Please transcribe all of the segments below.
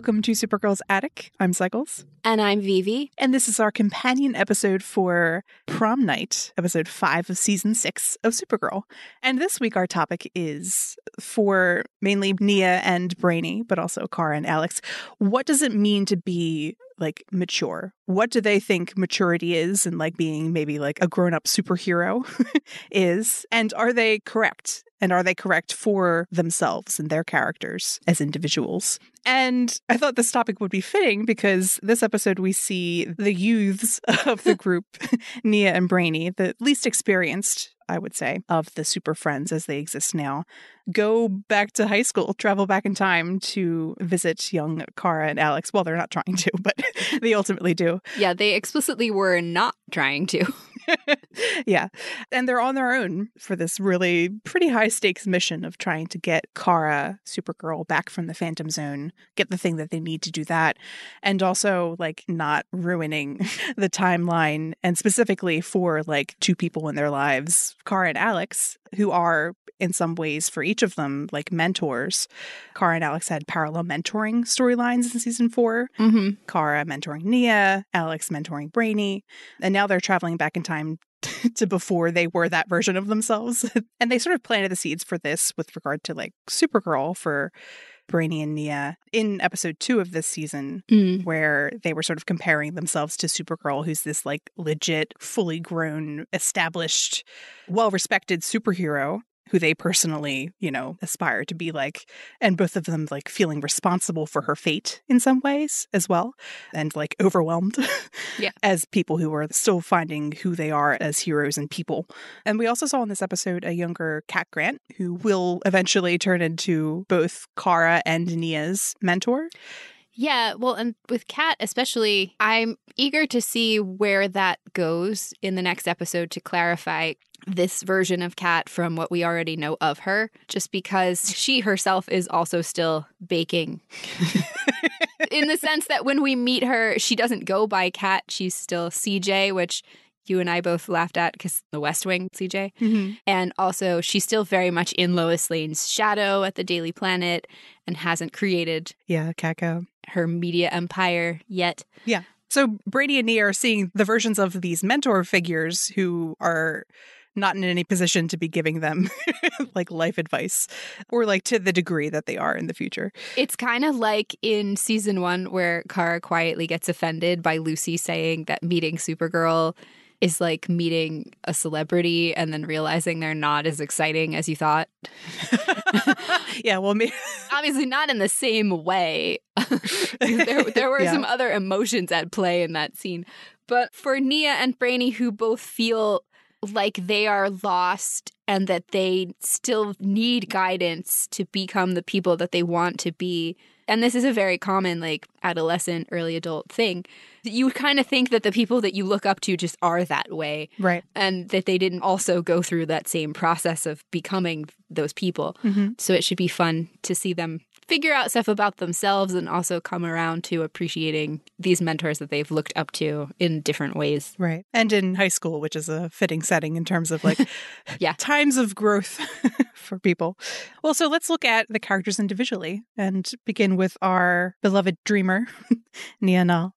Welcome to Supergirl's Attic. I'm Cycles. And I'm Vivi. And this is our companion episode for Prom Night, episode five of season six of Supergirl. And this week, our topic is for mainly Nia and Brainy, but also Kara and Alex. What does it mean to be like mature? What do they think maturity is and like being maybe like a grown up superhero is? And are they correct? And are they correct for themselves and their characters as individuals? And I thought this topic would be fitting because this episode we see the youths of the group, Nia and Brainy, the least experienced, I would say, of the super friends as they exist now, go back to high school, travel back in time to visit young Kara and Alex. Well, they're not trying to, but they ultimately do. Yeah, they explicitly were not trying to. yeah. And they're on their own for this really pretty high stakes mission of trying to get Kara, Supergirl, back from the Phantom Zone, get the thing that they need to do that, and also like not ruining the timeline and specifically for like two people in their lives, Kara and Alex, who are in some ways for each of them like mentors. Kara and Alex had parallel mentoring storylines in season 4 Mm-hmm. Kara mentoring Nia, Alex mentoring Brainy, and now they're traveling back in time to before they were that version of themselves. and they sort of planted the seeds for this with regard to like Supergirl for Brainy and Nia in episode two of this season, Mm. where they were sort of comparing themselves to Supergirl, who's this like legit, fully grown, established, well respected superhero who they personally, you know, aspire to be like. And both of them like feeling responsible for her fate in some ways as well, and like overwhelmed Yeah. as people who are still finding who they are as heroes and people. And we also saw in this episode a younger Cat Grant who will eventually turn into both Kara and Nia's mentor. Yeah, well, and with Kat especially, I'm eager to see where that goes in the next episode to clarify this version of Kat from what we already know of her, just because she herself is also still baking. in the sense that when we meet her, she doesn't go by Kat, she's still CJ, which you and I both laughed at because the West Wing CJ. Mm-hmm. And also, she's still very much in Lois Lane's shadow at the Daily Planet and hasn't created Yeah, Catco. her media empire yet. Yeah. So Brainy and Nia are seeing the versions of these mentor figures who are not in any position to be giving them like life advice or like to the degree that they are in the future. It's kind of like in season one where Kara quietly gets offended by Lucy saying that meeting Supergirl is like meeting a celebrity and then realizing they're not as exciting as you thought. yeah, well, me- Obviously, not in the same way. there, there were Yeah. some other emotions at play in that scene. But for Nia and Brainy, who both feel like they are lost and that they still need guidance to become the people that they want to be. And this is a very common, like, adolescent, early adult thing. You kind of think that the people that you look up to just are that way right. and that they didn't also go through that same process of becoming those people. Mhm. So it should be fun to see them figure out stuff about themselves and also come around to appreciating these mentors that they've looked up to in different ways. Right. And in high school, which is a fitting setting in terms of like Yeah. times of growth for people. Well, so let's look at the characters individually and begin with our beloved dreamer, Nia Nal,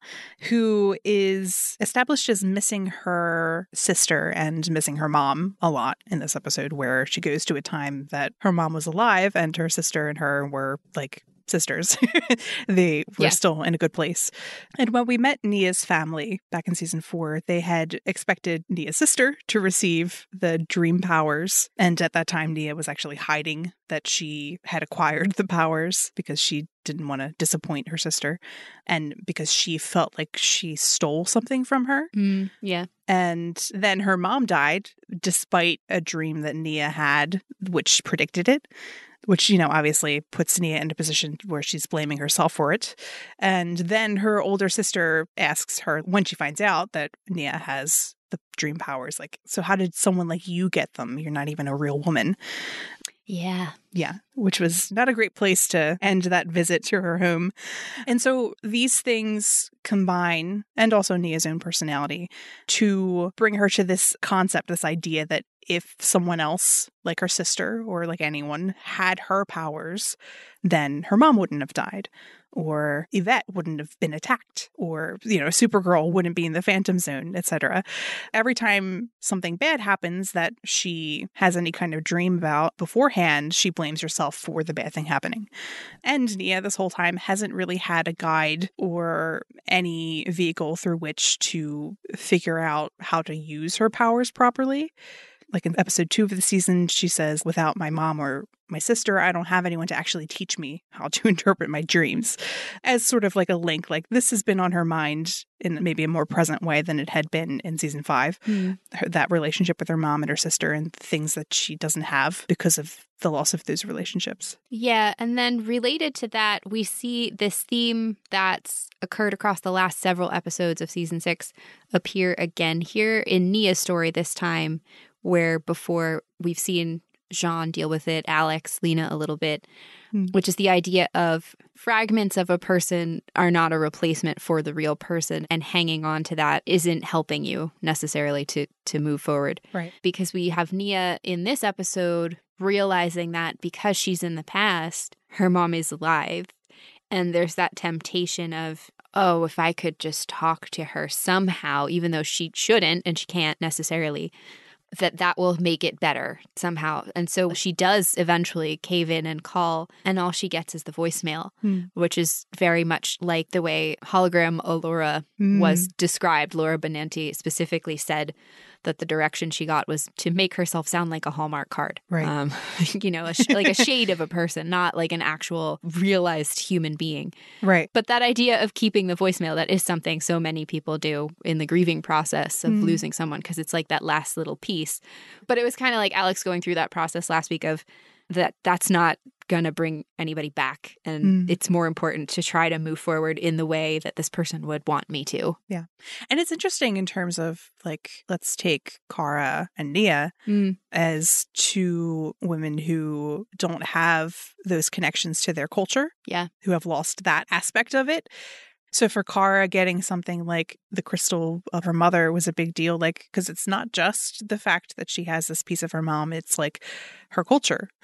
who is established as missing her sister and missing her mom a lot in this episode, where she goes to a time that her mom was alive and her sister and her were like sisters. they were Yeah. still in a good place. And when we met Nia's family back in season four, they had expected Nia's sister to receive the dream powers. And at that time, Nia was actually hiding that she had acquired the powers because she didn't want to disappoint her sister and because she felt like she stole something from her. Mm, yeah. And then her mom died despite a dream that Nia had, which predicted it, which, you know, obviously puts Nia in a position where she's blaming herself for it. And then her older sister asks her when she finds out that Nia has the dream powers, like, so how did someone like you get them? You're not even a real woman. Yeah. Yeah, which was not a great place to end that visit to her home. And so these things combine, and also Nia's own personality, to bring her to this concept, this idea that if someone else, like her sister or like anyone, had her powers, then her mom wouldn't have died. or Yvette wouldn't have been attacked, or, you know, Supergirl wouldn't be in the Phantom Zone, etc. Every time something bad happens that she has any kind of dream about beforehand, she blames herself for the bad thing happening. And Nia, this whole time, hasn't really had a guide or any vehicle through which to figure out how to use her powers properly like in episode two of the season, she says, without my mom or my sister, I don't have anyone to actually teach me how to interpret my dreams. As sort of like a link, like this has been on her mind in maybe a more present way than it had been in season five. Mm. that relationship with her mom and her sister and things that she doesn't have because of the loss of those relationships. Yeah. And then related to that, we see this theme that's occurred across the last several episodes of season six appear again here in Nia's story this time where before we've seen Jean deal with it, Alex, Lena a little bit, mm. which is the idea of fragments of a person are not a replacement for the real person and hanging on to that isn't helping you necessarily to to move forward. Right. Because we have Nia in this episode realizing that because she's in the past, her mom is alive and there's that temptation of oh, if I could just talk to her somehow, even though she shouldn't and she can't necessarily, that that will make it better somehow. And so she does eventually cave in and call, and all she gets is the voicemail, mm. which is very much like the way hologram Alura mm. was described. Laura Benanti specifically said that the direction she got was to make herself sound like a Hallmark card. Right. Um, you know, a sh- like a shade of a person, not like an actual realized human being. Right. But that idea of keeping the voicemail, that is something so many people do in the grieving process of mm. losing someone because it's like that last little piece. But it was kind of like Alex going through that process last week of that that's not going to bring anybody back and mm. it's more important to try to move forward in the way that this person would want me to. Yeah. And it's interesting in terms of like let's take Kara and Nia mm. as two women who don't have those connections to their culture. Yeah. Who have lost that aspect of it. So for Kara, getting something like the crystal of her mother was a big deal, like, because it's not just the fact that she has this piece of her mom, it's like her culture.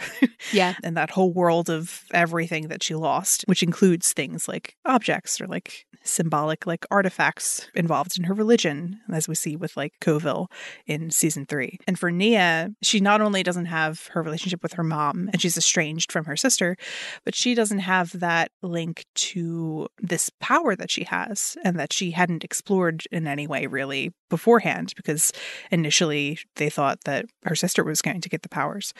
Yeah. and that whole world of everything that she lost, which includes things like objects or like symbolic like artifacts involved in her religion, as we see with like Coville in season three. And for Nia, she not only doesn't have her relationship with her mom and she's estranged from her sister, but she doesn't have that link to this power that she has and that she hadn't explored in any way really beforehand because initially they thought that her sister was going to get the powers.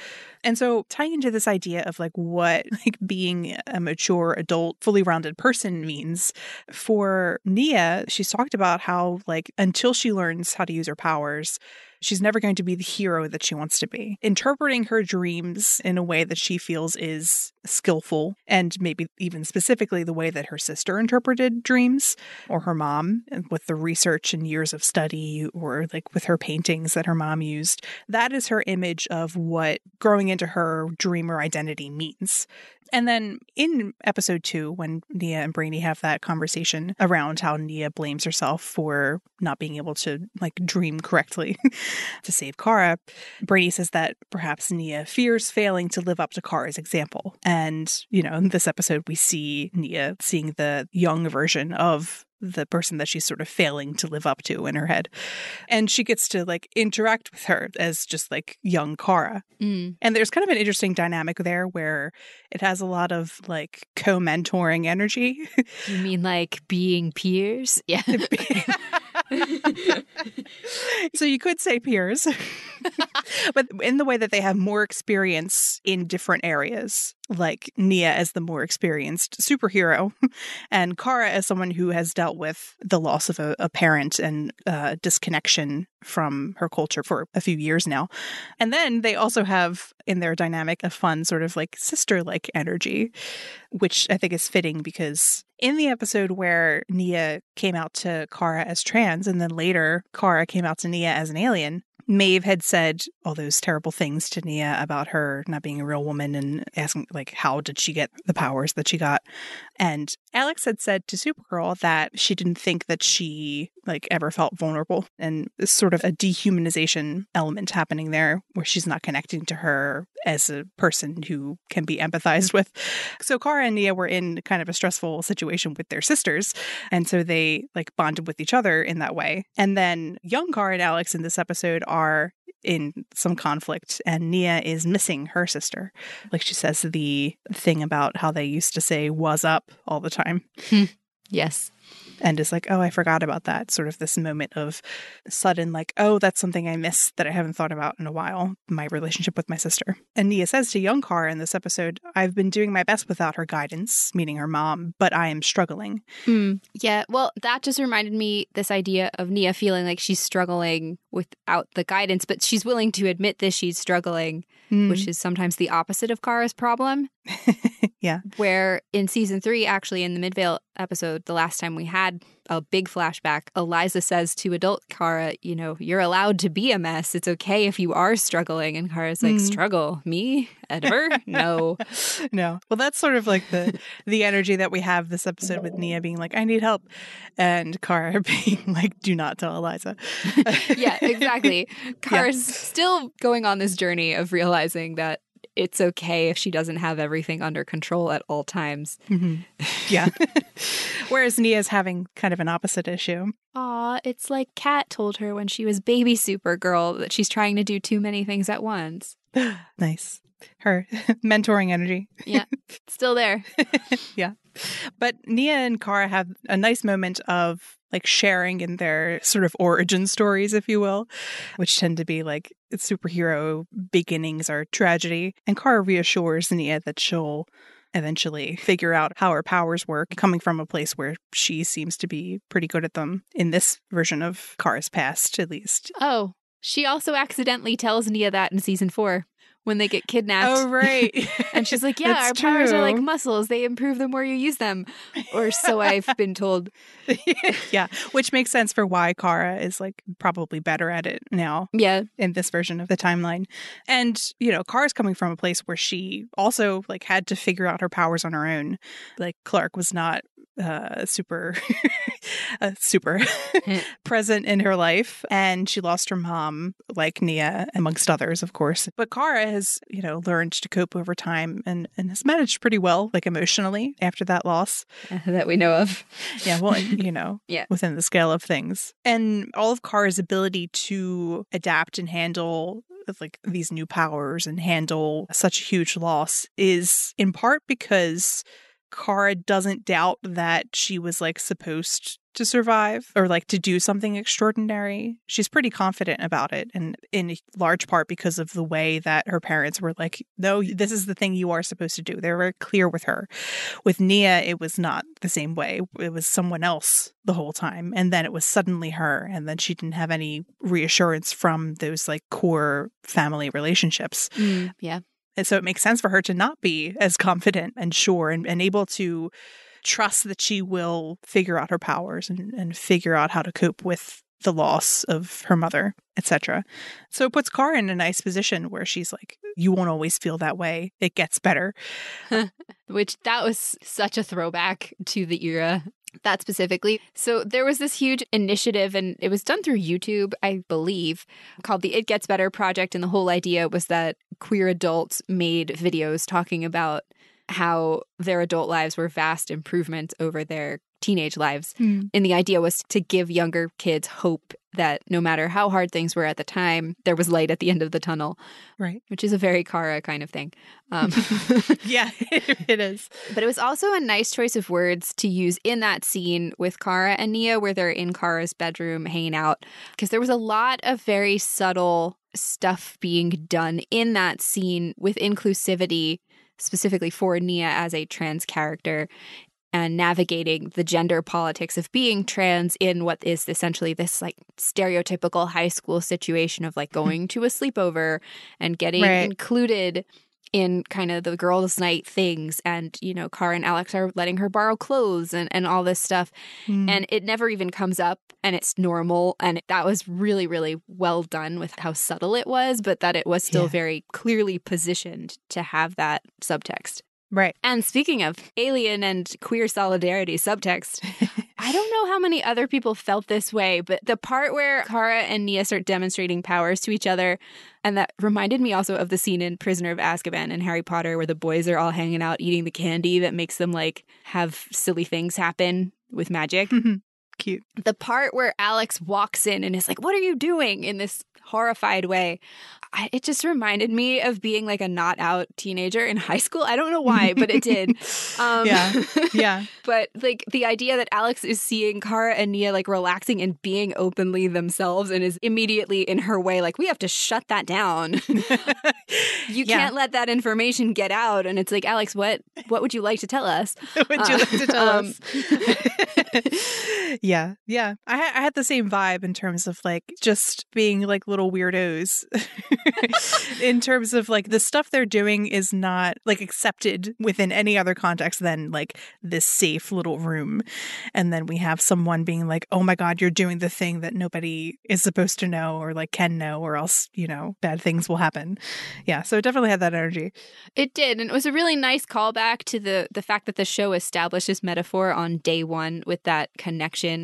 And so tying into this idea of like what like being a mature adult fully rounded person means for Nia, she's talked about how like until she learns how to use her powers, She's never going to be the hero that she wants to be. Interpreting her dreams in a way that she feels is skillful, and maybe even specifically the way that her sister interpreted dreams or her mom with the research and years of study, or like with her paintings that her mom used, that is her image of what growing into her dreamer identity means. And then in episode two, when Nia and Brainy have that conversation around how Nia blames herself for not being able to like dream correctly to save Kara, Brainy says that perhaps Nia fears failing to live up to Kara's example. And, you know, in this episode, we see Nia seeing the young version of the person that she's sort of failing to live up to in her head. And she gets to like interact with her as just like young Kara. Mm. And there's kind of an interesting dynamic there where it has a lot of like co mentoring energy. You mean like being peers? Yeah. so you could say peers, but in the way that they have more experience in different areas, like Nia as the more experienced superhero, and Kara as someone who has dealt with the loss of a, a parent and uh, disconnection from her culture for a few years now. And then they also have in their dynamic a fun sort of like sister like energy, which I think is fitting because in the episode where Nia came out to Kara as trans and then later Kara came out to Nia as an alien, Maeve had said all those terrible things to Nia about her not being a real woman and asking, like, how did she get the powers that she got? And Alex had said to Supergirl that she didn't think that she, like, ever felt vulnerable and sort of a dehumanization element happening there where she's not connecting to her as a person who can be empathized with. So Kara and Nia were in kind of a stressful situation with their sisters. And so they, like, bonded with each other in that way. And then young Kara and Alex in this episode are in some conflict and Nia is missing her sister. Like she says the thing about how they used to say was up all the time. Yes. And is like, oh, I forgot about that. Sort of this moment of sudden, like, oh, that's something I miss that I haven't thought about in a while my relationship with my sister. And Nia says to young Kara in this episode, I've been doing my best without her guidance, meaning her mom, but I am struggling. Mm, yeah. Well, that just reminded me this idea of Nia feeling like she's struggling without the guidance, but she's willing to admit that she's struggling, Mm. which is sometimes the opposite of Kara's problem. yeah. Where in season three, actually in the Midvale episode, the last time we had a big flashback, Eliza says to adult Kara, you know, you're allowed to be a mess. It's okay if you are struggling. And Kara's like, Mm. struggle? Me? Ever? no. no. Well, that's sort of like the the energy that we have this episode with Nia being like, I need help. And Kara being like, do not tell Eliza. yeah, exactly. Kara's still going on this journey of realizing that it's okay if she doesn't have everything under control at all times. Mhm. Yeah. Whereas Nia's having kind of an opposite issue. Aw, it's like Kat told her when she was baby Supergirl that she's trying to do too many things at once. nice. Her mentoring energy. Yeah. Still there. Yeah. But Nia and Kara have a nice moment of like sharing in their sort of origin stories, if you will, which tend to be like superhero beginnings or tragedy. And Kara reassures Nia that she'll eventually figure out how her powers work, coming from a place where she seems to be pretty good at them in this version of Kara's past, at least. Oh, she also accidentally tells Nia that in season four when they get kidnapped. Oh, right. And she's like, Yeah, our powers are like muscles. They improve the more you use them. Or so I've been told. yeah, which makes sense for why Kara is like probably better at it now. Yeah. in this version of the timeline. And, you know, Kara's coming from a place where she also like had to figure out her powers on her own. Like Clark was not uh super uh, super present in her life and she lost her mom like Nia amongst others of course but Kara has you know learned to cope over time and and has managed pretty well like emotionally after that loss that we know of. yeah, well, you know, Yeah. within the scale of things. And all of Kara's ability to adapt and handle like these new powers and handle such a huge loss is in part because Kara doesn't doubt that she was like supposed to survive or like to do something extraordinary. She's pretty confident about it and in large part because of the way that her parents were like, "No, this is the thing you are supposed to do." They were very clear with her. With Nia, it was not the same way. It was someone else the whole time and then it was suddenly her and then she didn't have any reassurance from those like core family relationships. Mm, yeah. And so it makes sense for her to not be as confident and sure and, and able to trust that she will figure out her powers and, and figure out how to cope with the loss of her mother, etc. So it puts Kara in a nice position where she's like, you won't always feel that way. It gets better. Which that was such a throwback to the era. That specifically. So there was this huge initiative, and it was done through YouTube, I believe, called the It Gets Better Project. And the whole idea was that queer adults made videos talking about how their adult lives were vast improvements over their teenage lives. And the idea was to give younger kids hope that no matter how hard things were at the time, there was light at the end of the tunnel, Right. which is a very Kara kind of thing. Um, Yeah, it is. but it was also a nice choice of words to use in that scene with Kara and Nia, where they're in Kara's bedroom hanging out, because there was a lot of very subtle stuff being done in that scene with inclusivity, specifically for Nia as a trans character. And navigating the gender politics of being trans in what is essentially this like stereotypical high school situation of like hmm. going to a sleepover and getting Right. included in kind of the girls' night things. And, you know, Kara and Alex are letting her borrow clothes and, and all this stuff. Mm. And it never even comes up and it's normal. And that was really, really well done with how subtle it was, but that it was still Yeah. very clearly positioned to have that subtext. right. And speaking of alien and queer solidarity subtext, I don't know how many other people felt this way, but the part where Kara and Nia start demonstrating powers to each other, and that reminded me also of the scene in Prisoner of Azkaban and Harry Potter where the boys are all hanging out eating the candy that makes them like have silly things happen with magic. Cute. the part where Alex walks in and is like, What are you doing in this horrified way? I, it just reminded me of being like a not out teenager in high school. I don't know why, but it did. Um, Yeah. Yeah. but like the idea that Alex is seeing Kara and Nia like relaxing and being openly themselves and is immediately in her way, like, we have to shut that down. you Yeah. can't let that information get out. And it's like, Alex, what what would you like to tell us? Would you like to tell um, us? Yeah, yeah. I, ha- I had the same vibe in terms of like just being like little weirdos. in terms of like the stuff they're doing is not like accepted within any other context than like this safe little room. And then we have someone being like, oh my God, you're doing the thing that nobody is supposed to know or like can know, or else, you know, bad things will happen. Yeah. So it definitely had that energy. It did, and it was a really nice callback to the the fact that the show establishes metaphor on day one with that connection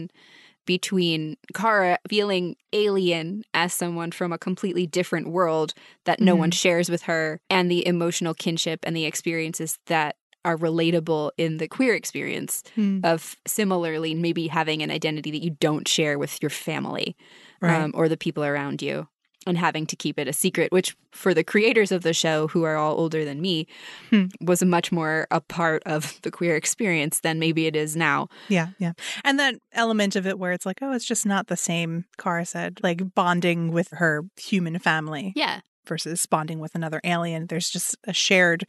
between Kara feeling alien as someone from a completely different world that no Mhm. one shares with her, and the emotional kinship and the experiences that are relatable in the queer experience Hmm. of similarly maybe having an identity that you don't share with your family Right. um, or the people around you and having to keep it a secret, which for the creators of the show, who are all older than me, Hmm. was much more a part of the queer experience than maybe it is now. Yeah, yeah. And that element of it where it's like, oh, it's just not the same, Kara said, like bonding with her human family Yeah. versus bonding with another alien. There's just a shared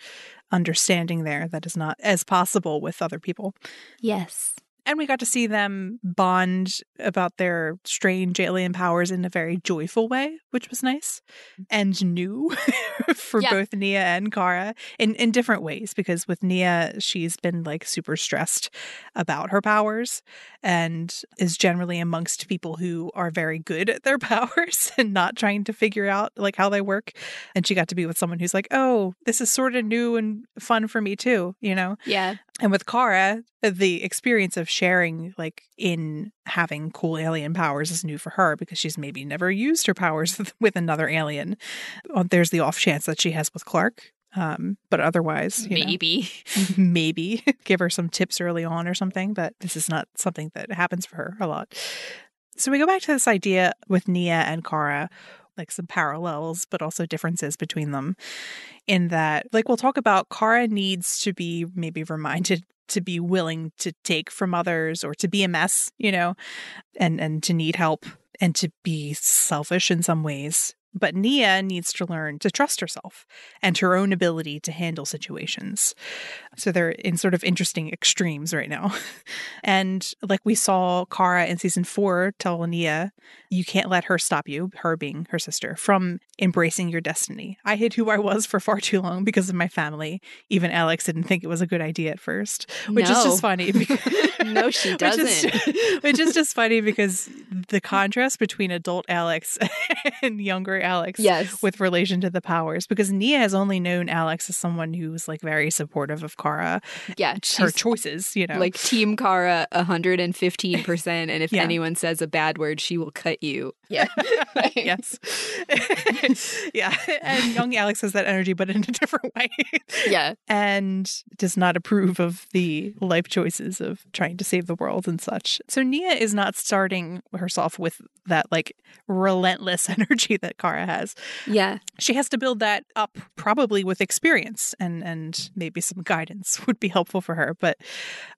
understanding there that is not as possible with other people. Yes. And we got to see them bond about their strange alien powers in a very joyful way, which was nice mm-hmm. and new for Yeah. both Nia and Kara in, in different ways. Because with Nia, she's been like super stressed about her powers and is generally amongst people who are very good at their powers and not trying to figure out like how they work. And she got to be with someone who's like, oh, this is sort of new and fun for me too, you know? Yeah. And with Kara, the experience of sharing, like in having cool alien powers, is new for her because she's maybe never used her powers with, another alien. Uh, There's the off chance that she has with Clark. Um, but otherwise, you know, Maybe. maybe give her some tips early on or something. But this is not something that happens for her a lot. So we go back to this idea with Nia and Kara, like some parallels, but also differences between them. In that, like we'll talk about, Kara needs to be maybe reminded to be willing to take from others or to be a mess, you know, and and to need help and to be selfish in some ways. But Nia needs to learn to trust herself and her own ability to handle situations. So they're in sort of interesting extremes right now. and like we saw Kara in season four tell Nia, you can't let her stop you, her being her sister, from embracing your destiny. I hid who I was for far too long because of my family. Even Alex didn't think it was a good idea at first, which is just funny. Because, No, she doesn't. ju- Which is just funny because the contrast between adult Alex and younger Alex Yes. with relation to the powers because Nia has only known Alex as someone who's like very supportive of Kara, yeah. her choices, you know. like Team Kara 115%. And if Yeah. anyone says a bad word, she will cut you. Yeah. yes. yeah. And young Alex has that energy, but in a different way. Yeah. and does not approve of the life choices of trying to save the world and such. So Nia is not starting herself with that like relentless energy that Kara has. Yeah. she has to build that up probably with experience and and maybe some guidance would be helpful for her but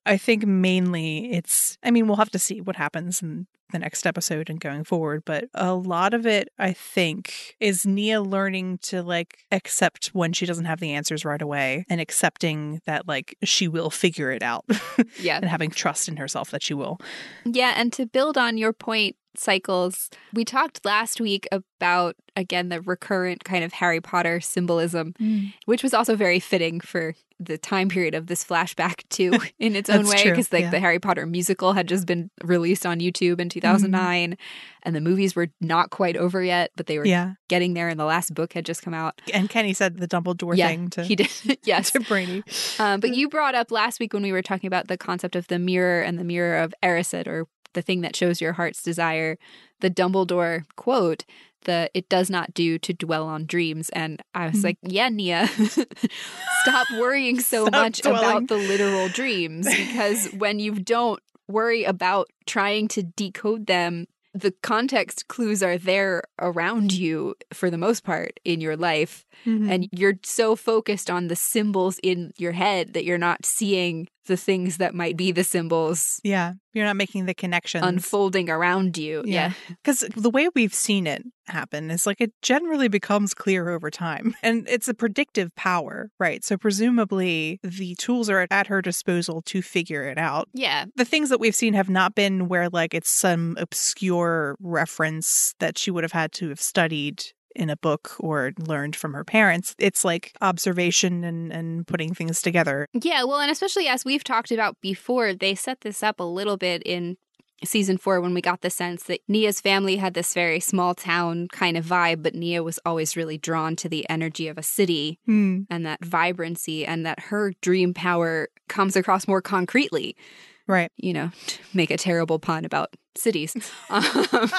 i think mainly it's i mean we'll have to see what happens in the next episode and going forward but a lot of it i think is nia learning to like accept when she doesn't have the answers right away and accepting that like she will figure it out Yeah. and having trust in herself that she will Yeah, and to build on your point, cycles. We talked last week about, again, the recurrent kind of Harry Potter symbolism, Mm. which was also very fitting for the time period of this flashback, too, in its own way, because like yeah. the Harry Potter musical had just been released on YouTube Mm-hmm. in 2009, and the movies were not quite over yet, but they were Yeah. getting there, and the last book had just come out. And Kenny said the Dumbledore yeah, thing to, he did. yes. to Brainy. Um, but you brought up last week when we were talking about the concept of the mirror and the mirror of Erised, or the thing that shows your heart's desire, the Dumbledore quote, the it does not do to dwell on dreams. And I was Mhm. like, yeah, Nia, stop worrying so Stop much dwelling. about the literal dreams because when you don't worry about trying to decode them, the context clues are there around you for the most part in your life Mhm. and you're so focused on the symbols in your head that you're not seeing the things that might be the symbols yeah, you're not making the connections. unfolding around you. Yeah. Because the way we've seen it happen is like it generally becomes clear over time. And it's a predictive power, right? So presumably the tools are at her disposal to figure it out. Yeah. The things that we've seen have not been where like it's some obscure reference that she would have had to have studied in a book or learned from her parents. It's like observation and, and putting things together. Yeah. Well, and especially as we've talked about before, they set this up a little bit in season four when we got the sense that Nia's family had this very small town kind of vibe, but Nia was always really drawn to the energy of a city Hmm. and that vibrancy, and that her dream power comes across more concretely. Right. You know, to make a terrible pun about cities. Um,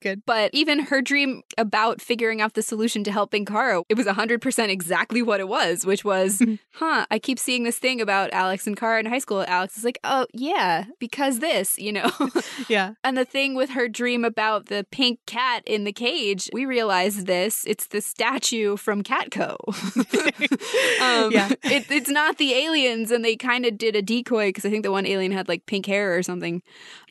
Good. But even her dream about figuring out the solution to helping Kara, it was 100% exactly what it was, which was, huh, I keep seeing this thing about Alex and Kara in high school. Alex is like, oh, yeah, because this, you know? Yeah. and the thing with her dream about the pink cat in the cage, we realized this. It's the statue from Catco. um, Yeah. It, it's not the aliens, and they kind of did a decoy because I think the one alien had like pink hair or something.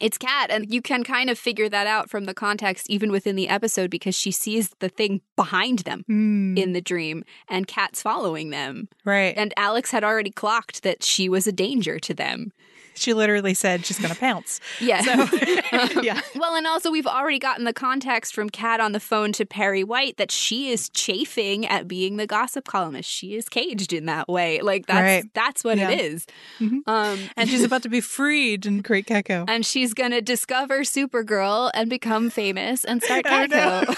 It's Cat, and you can kind of figure that out from the context even within the episode because she sees the thing behind them Hmm. in the dream, and Cat's following them. right. And Alex had already clocked that she was a danger to them. She literally said she's going to pounce. Yeah. So, yeah. Well, and also we've already gotten the context from Kat on the phone to Perry White that she is chafing at being the gossip columnist. She is caged in that way. Like that's Right. that's what Yeah. it is. Mhm. Um, And she's about to be freed in Great Gecko. and she's gonna discover Supergirl and become famous and start. Catco.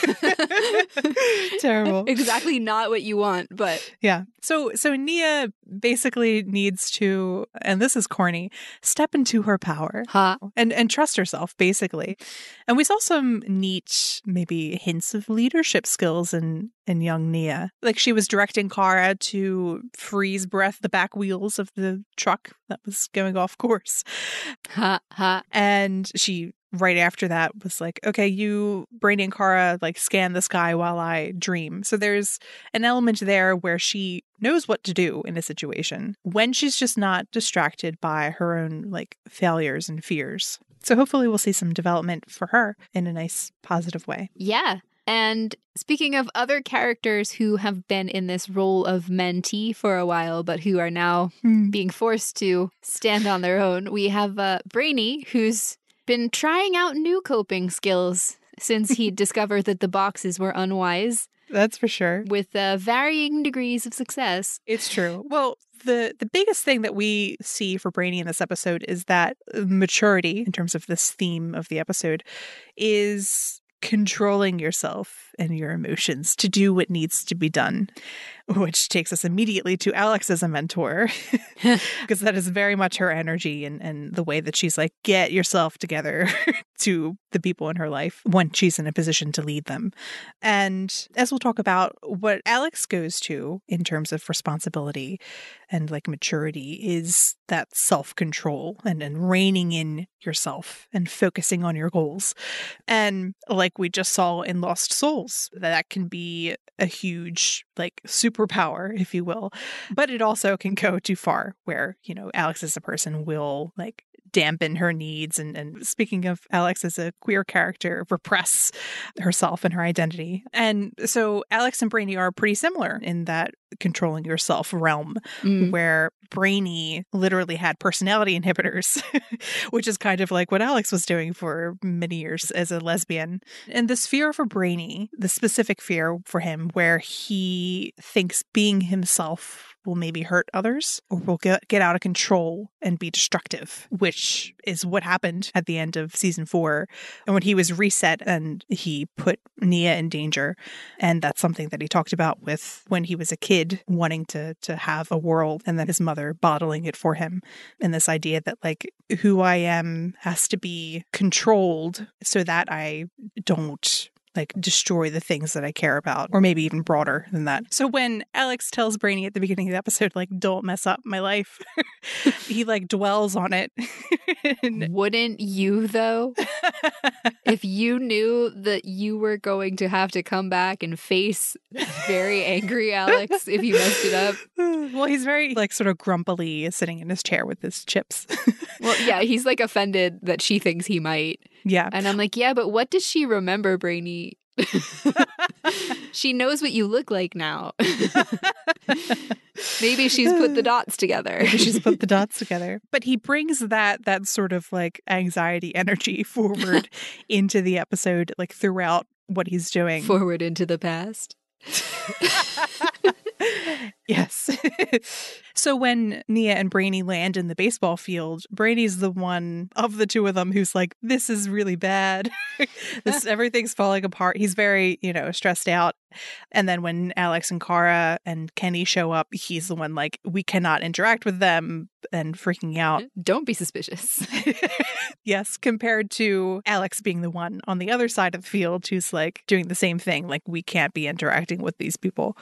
Terrible. exactly not what you want, but Yeah. So so Nia basically needs to and this is corny, step into her power ha. and and trust herself basically. And we saw some neat maybe hints of leadership skills in in young Nia. Like she was directing Kara to freeze breath the back wheels of the truck that was going off course. Ha ha. And she right after that was like, okay, you, Brainy and Kara, like scan the sky while I dream. So there's an element there where she knows what to do in a situation when she's just not distracted by her own like failures and fears. So hopefully we'll see some development for her in a nice positive way. Yeah. And speaking of other characters who have been in this role of mentee for a while, but who are now being forced to stand on their own, we have uh, Brainy, who's been trying out new coping skills since he discovered that the boxes were unwise That's for sure. with uh, varying degrees of success. It's true. Well, the the biggest thing that we see for Brainy in this episode is that maturity, in terms of this theme of the episode, is controlling yourself and your emotions to do what needs to be done, which takes us immediately to Alex as a mentor, because that is very much her energy and, and the way that she's like, get yourself together to the people in her life when she's in a position to lead them. And as we'll talk about, what Alex goes to in terms of responsibility and like maturity is that self control and, and reining in yourself and focusing on your goals. And like we just saw in Lost Souls, that can be a huge like superpower, if you will. But it also can go too far where, you know, Alex as a person will like dampen her needs and, and speaking of alex as a queer character repress herself and her identity and so alex and brainy are pretty similar in that controlling yourself realm Mm. where Brainy literally had personality inhibitors, which is kind of like what Alex was doing for many years as a lesbian. And this fear for Brainy, the specific fear for him, where he thinks being himself will maybe hurt others or will get, get out of control and be destructive, which is what happened at the end of season four. And when he was reset and he put Nia in danger. And that's something that he talked about with when he was a kid wanting to to have a world and then his mother bottling it for him. And this idea that like who I am has to be controlled so that I don't like destroy the things that I care about, or maybe even broader than that. So when Alex tells Brainy at the beginning of the episode, like, don't mess up my life, he like dwells on it. And- Wouldn't you though? if you knew that you were going to have to come back and face very angry Alex if you messed it up. well, he's very like sort of grumpily sitting in his chair with his chips. Well, yeah, he's like offended that she thinks he might. Yeah. And I'm like, yeah, but what does she remember, Brainy? she knows what you look like now. Maybe she's put the dots together. She's put the dots together. But he brings that that sort of like anxiety energy forward into the episode, like throughout what he's doing. Forward into the past. yes. so when Nia and Brainy land in the baseball field, Brainy's the one of the two of them who's like, "This is really bad. this everything's falling apart." He's very, you know, stressed out. And then when Alex and Kara and Kenny show up, he's the one like, "We cannot interact with them," and freaking out. Mm-hmm. Don't be suspicious. yes, compared to Alex being the one on the other side of the field who's like doing the same thing. Like, we can't be interacting with these people.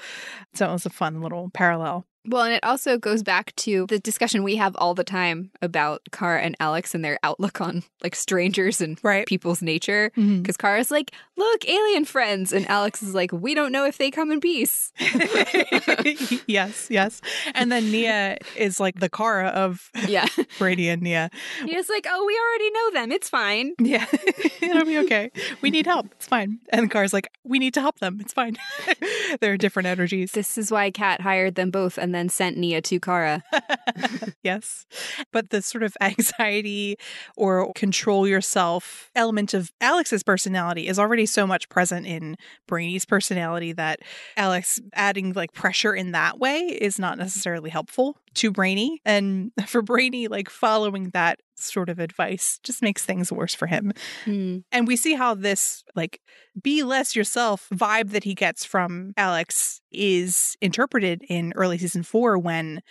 So a fun little parallel. Well, and it also goes back to the discussion we have all the time about Kara and Alex and their outlook on like strangers and Right. people's nature. Mm-hmm. Because Kara's like, look, alien friends. And Alex is like, we don't know if they come in peace. yes, yes. And then Nia is like the Kara of Yeah. Brainy and Nia. He's like, oh, we already know them. It's fine. Yeah, it'll be okay. We need help. It's fine. And Kara's like, we need to help them. It's fine. They're different energies. This is why Kat hired them both and then sent Nia to Kara. yes. But the sort of anxiety or control yourself element of Alex's personality is already so much present in Brainy's personality that Alex adding like pressure in that way is not necessarily helpful to Brainy. And for Brainy, like following that sort of advice just makes things worse for him. Hmm. And we see how this like be less yourself vibe that he gets from Alex is interpreted in early season 4 when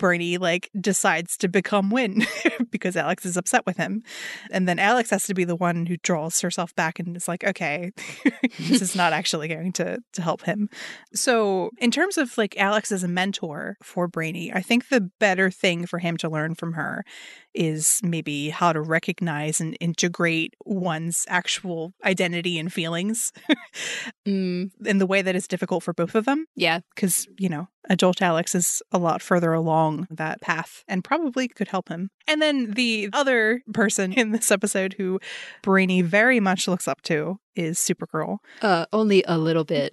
Brainy like decides to become Winn because Alex is upset with him. And then Alex has to be the one who draws herself back and is like, okay, this is not actually going to to help him. So in terms of like Alex as a mentor for Brainy, I think the better thing for him to learn from her is maybe how to recognize and integrate one's actual identity and feelings Mm. in the way that is difficult for both of them Yeah. because you know adult alex is a lot further along that path and probably could help him. And then the other person in this episode who brainy very much looks up to is supergirl Uh, only a little bit.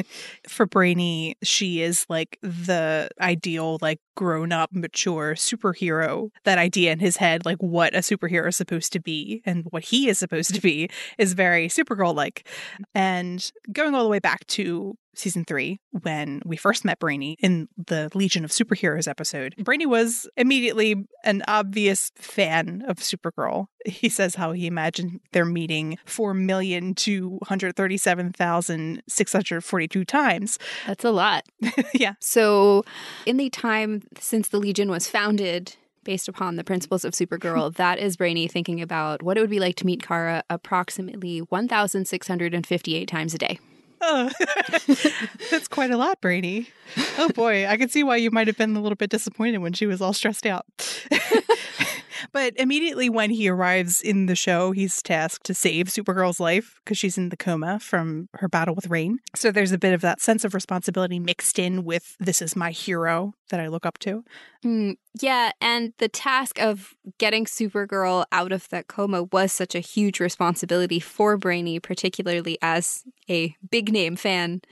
for brainy she is like the ideal like grown up mature superhero that idea in his head like what a superhero is supposed to be and what he is supposed to be is very supergirl like and going all the way back to season three, when we first met Brainy in the Legion of Superheroes episode, Brainy was immediately an obvious fan of Supergirl. He says how he imagined their meeting 4,237,642 times. That's a lot. yeah. So, in the time since the Legion was founded, based upon the principles of Supergirl, that is Brainy thinking about what it would be like to meet Kara approximately 1,658 times a day. Oh, that's quite a lot, Brainy. Oh boy, I can see why you might have been a little bit disappointed when she was all stressed out. But immediately when he arrives in the show, he's tasked to save Supergirl's life because she's in the coma from her battle with Reign. So there's a bit of that sense of responsibility mixed in with this is my hero that I look up to. Mm, yeah, and the task of getting Supergirl out of that coma was such a huge responsibility for Brainy, particularly as a big name fan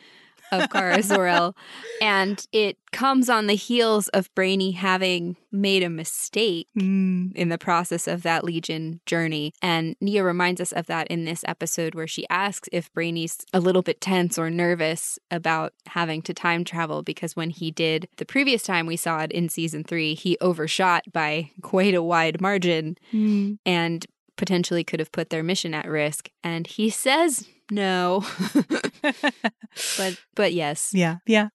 of Kara Zor-El. and it comes on the heels of Brainy having made a mistake Mm. in the process of that Legion journey. And Nia reminds us of that in this episode where she asks if Brainy's a little bit tense or nervous about having to time travel because when he did the previous time we saw it in season three, he overshot by quite a wide margin Mm. and potentially could have put their mission at risk. And he says no. but but yes. Yeah, yeah,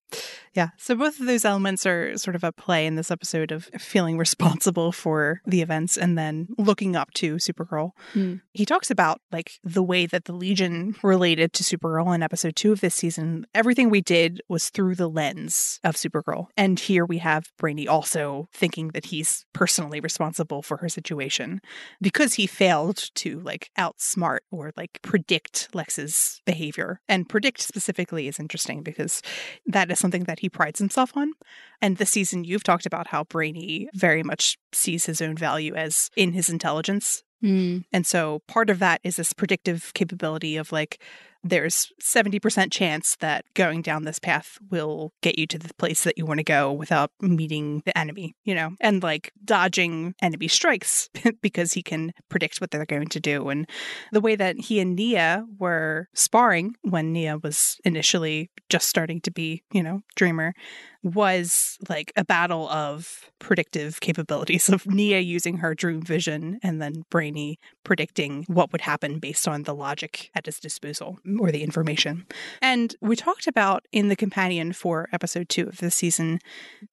yeah. So both of those elements are sort of at play in this episode of feeling responsible for the events and then looking up to Supergirl. Hmm. He talks about like the way that the Legion related to Supergirl in episode two of this season. Everything we did was through the lens of Supergirl, and here we have Brainy also thinking that he's personally responsible for her situation because he failed to like outsmart or like predict Lex's behavior. And predict specifically is interesting because that is something that he prides himself on. And this season, you've talked about how Brainy very much sees his own value as in his intelligence. Hmm. And so part of that is this predictive capability of like, there's 70% chance that going down this path will get you to the place that you want to go without meeting the enemy, you know, and like dodging enemy strikes because he can predict what they're going to do. And the way that he and Nia were sparring when Nia was initially just starting to be, you know, dreamer was like a battle of predictive capabilities of Nia using her dream vision and then Brainy predicting what would happen based on the logic at his disposal or the information. And we talked about in the companion for episode two of this season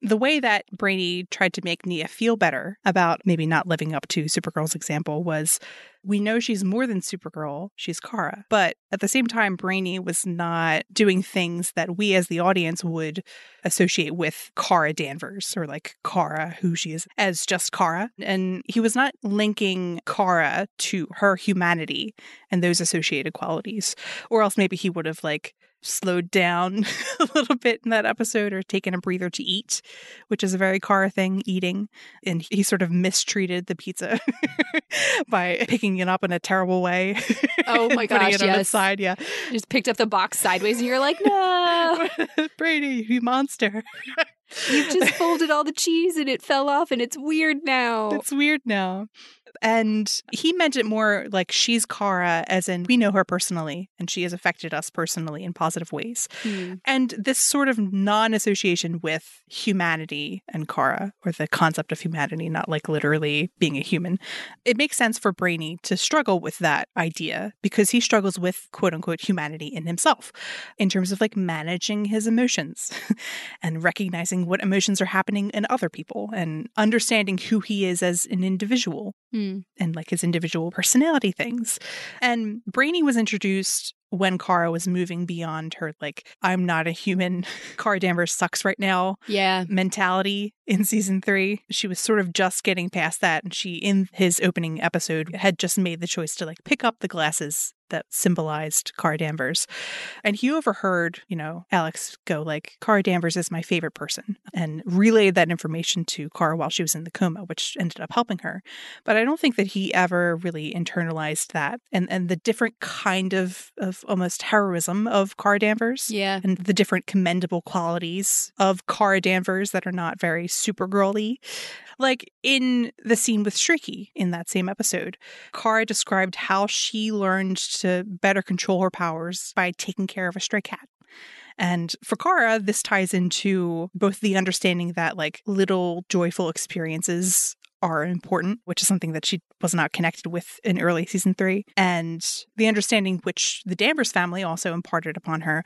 the way that Brainy tried to make Nia feel better about maybe not living up to Supergirl's example was we know she's more than Supergirl, she's Kara. But at the same time, Brainy was not doing things that we as the audience would associate with Kara Danvers or like Kara, who she is, as just Kara. And he was not linking Kara to her humanity and those associated qualities. Or else maybe he would have like slowed down a little bit in that episode or taken a breather to eat, which is a very car thing, eating. And he sort of mistreated the pizza by picking it up in a terrible way. Oh my gosh, it on yes. side, yeah. Just picked up the box sideways and you're like, no. Brainy, you monster. You've just folded all the cheese and it fell off and it's weird now. It's weird now. And he meant it more like she's Kara, as in we know her personally, and she has affected us personally in positive ways. Hmm. And this sort of non association with humanity and Kara, or the concept of humanity, not like literally being a human, it makes sense for Brainy to struggle with that idea because he struggles with quote unquote humanity in himself in terms of like managing his emotions and recognizing what emotions are happening in other people and understanding who he is as an individual Hmm. and like his individual personality things. And Brainy was introduced when Kara was moving beyond her, like, I'm not a human, Kara Danvers sucks right now Yeah. mentality in season three. She was sort of just getting past that. And she, in his opening episode, had just made the choice to like pick up the glasses that symbolized Kara Danvers. And he overheard, you know, Alex go like, Kara Danvers is my favorite person and relayed that information to Kara while she was in the coma, which ended up helping her. But I don't think that he ever really internalized that and, and the different kind of, of almost heroism of Kara Danvers Yeah. and the different commendable qualities of Kara Danvers that are not very Supergirl-y. Like in the scene with Streaky in that same episode, Kara described how she learned to better control her powers by taking care of a stray cat. And for Kara, this ties into both the understanding that like little joyful experiences are important, which is something that she was not connected with in early season three, and the understanding which the Danvers family also imparted upon her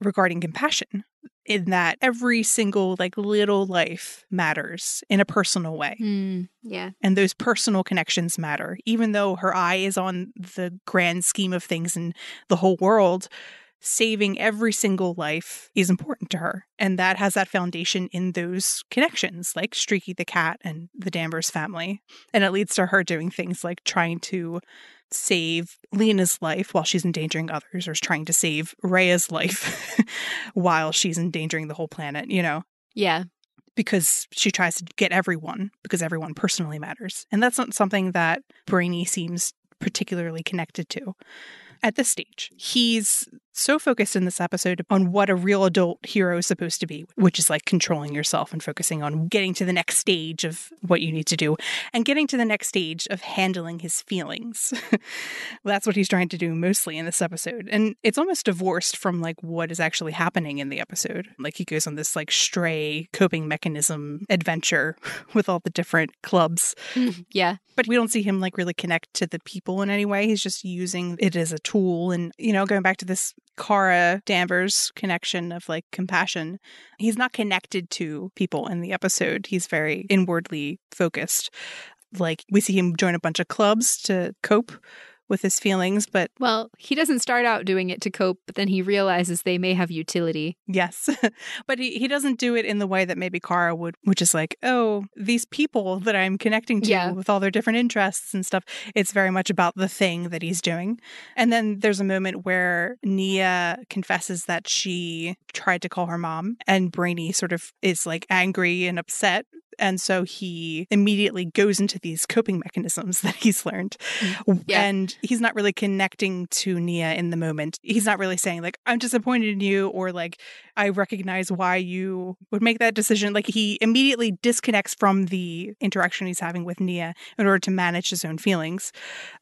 regarding compassion, in that every single like little life matters in a personal way. Hmm. Yeah. And those personal connections matter, even though her eye is on the grand scheme of things and the whole world. Saving every single life is important to her. And that has that foundation in those connections, like Streaky the cat and the Danvers family. And it leads to her doing things like trying to save Lena's life while she's endangering others, or trying to save Rhea's life while she's endangering the whole planet, you know? Yeah. because she tries to get everyone because everyone personally matters. And that's not something that Brainy seems particularly connected to at this stage. He's so focused in this episode on what a real adult hero is supposed to be, which is like controlling yourself and focusing on getting to the next stage of what you need to do and getting to the next stage of handling his feelings. That's what he's trying to do mostly in this episode. And it's almost divorced from like what is actually happening in the episode. Like he goes on this like stray coping mechanism adventure with all the different clubs. Mm-hmm. yeah. But we don't see him like really connect to the people in any way. He's just using it as a tool. And, you know, going back to this Kara Danvers connection of like compassion, he's not connected to people in the episode. He's very inwardly focused. Like we see him join a bunch of clubs to cope with his feelings, but Well, he doesn't start out doing it to cope, but then he realizes they may have utility. yes. but he, he doesn't do it in the way that maybe Kara would, which is like, oh, these people that I'm connecting to Yeah. with all their different interests and stuff. It's very much about the thing that he's doing. And then there's a moment where Nia confesses that she tried to call her mom, and Brainy sort of is like angry and upset. And so he immediately goes into these coping mechanisms that he's learned. Yeah. And he's not really connecting to Nia in the moment. He's not really saying, like, I'm disappointed in you, or like, I recognize why you would make that decision. Like, he immediately disconnects from the interaction he's having with Nia in order to manage his own feelings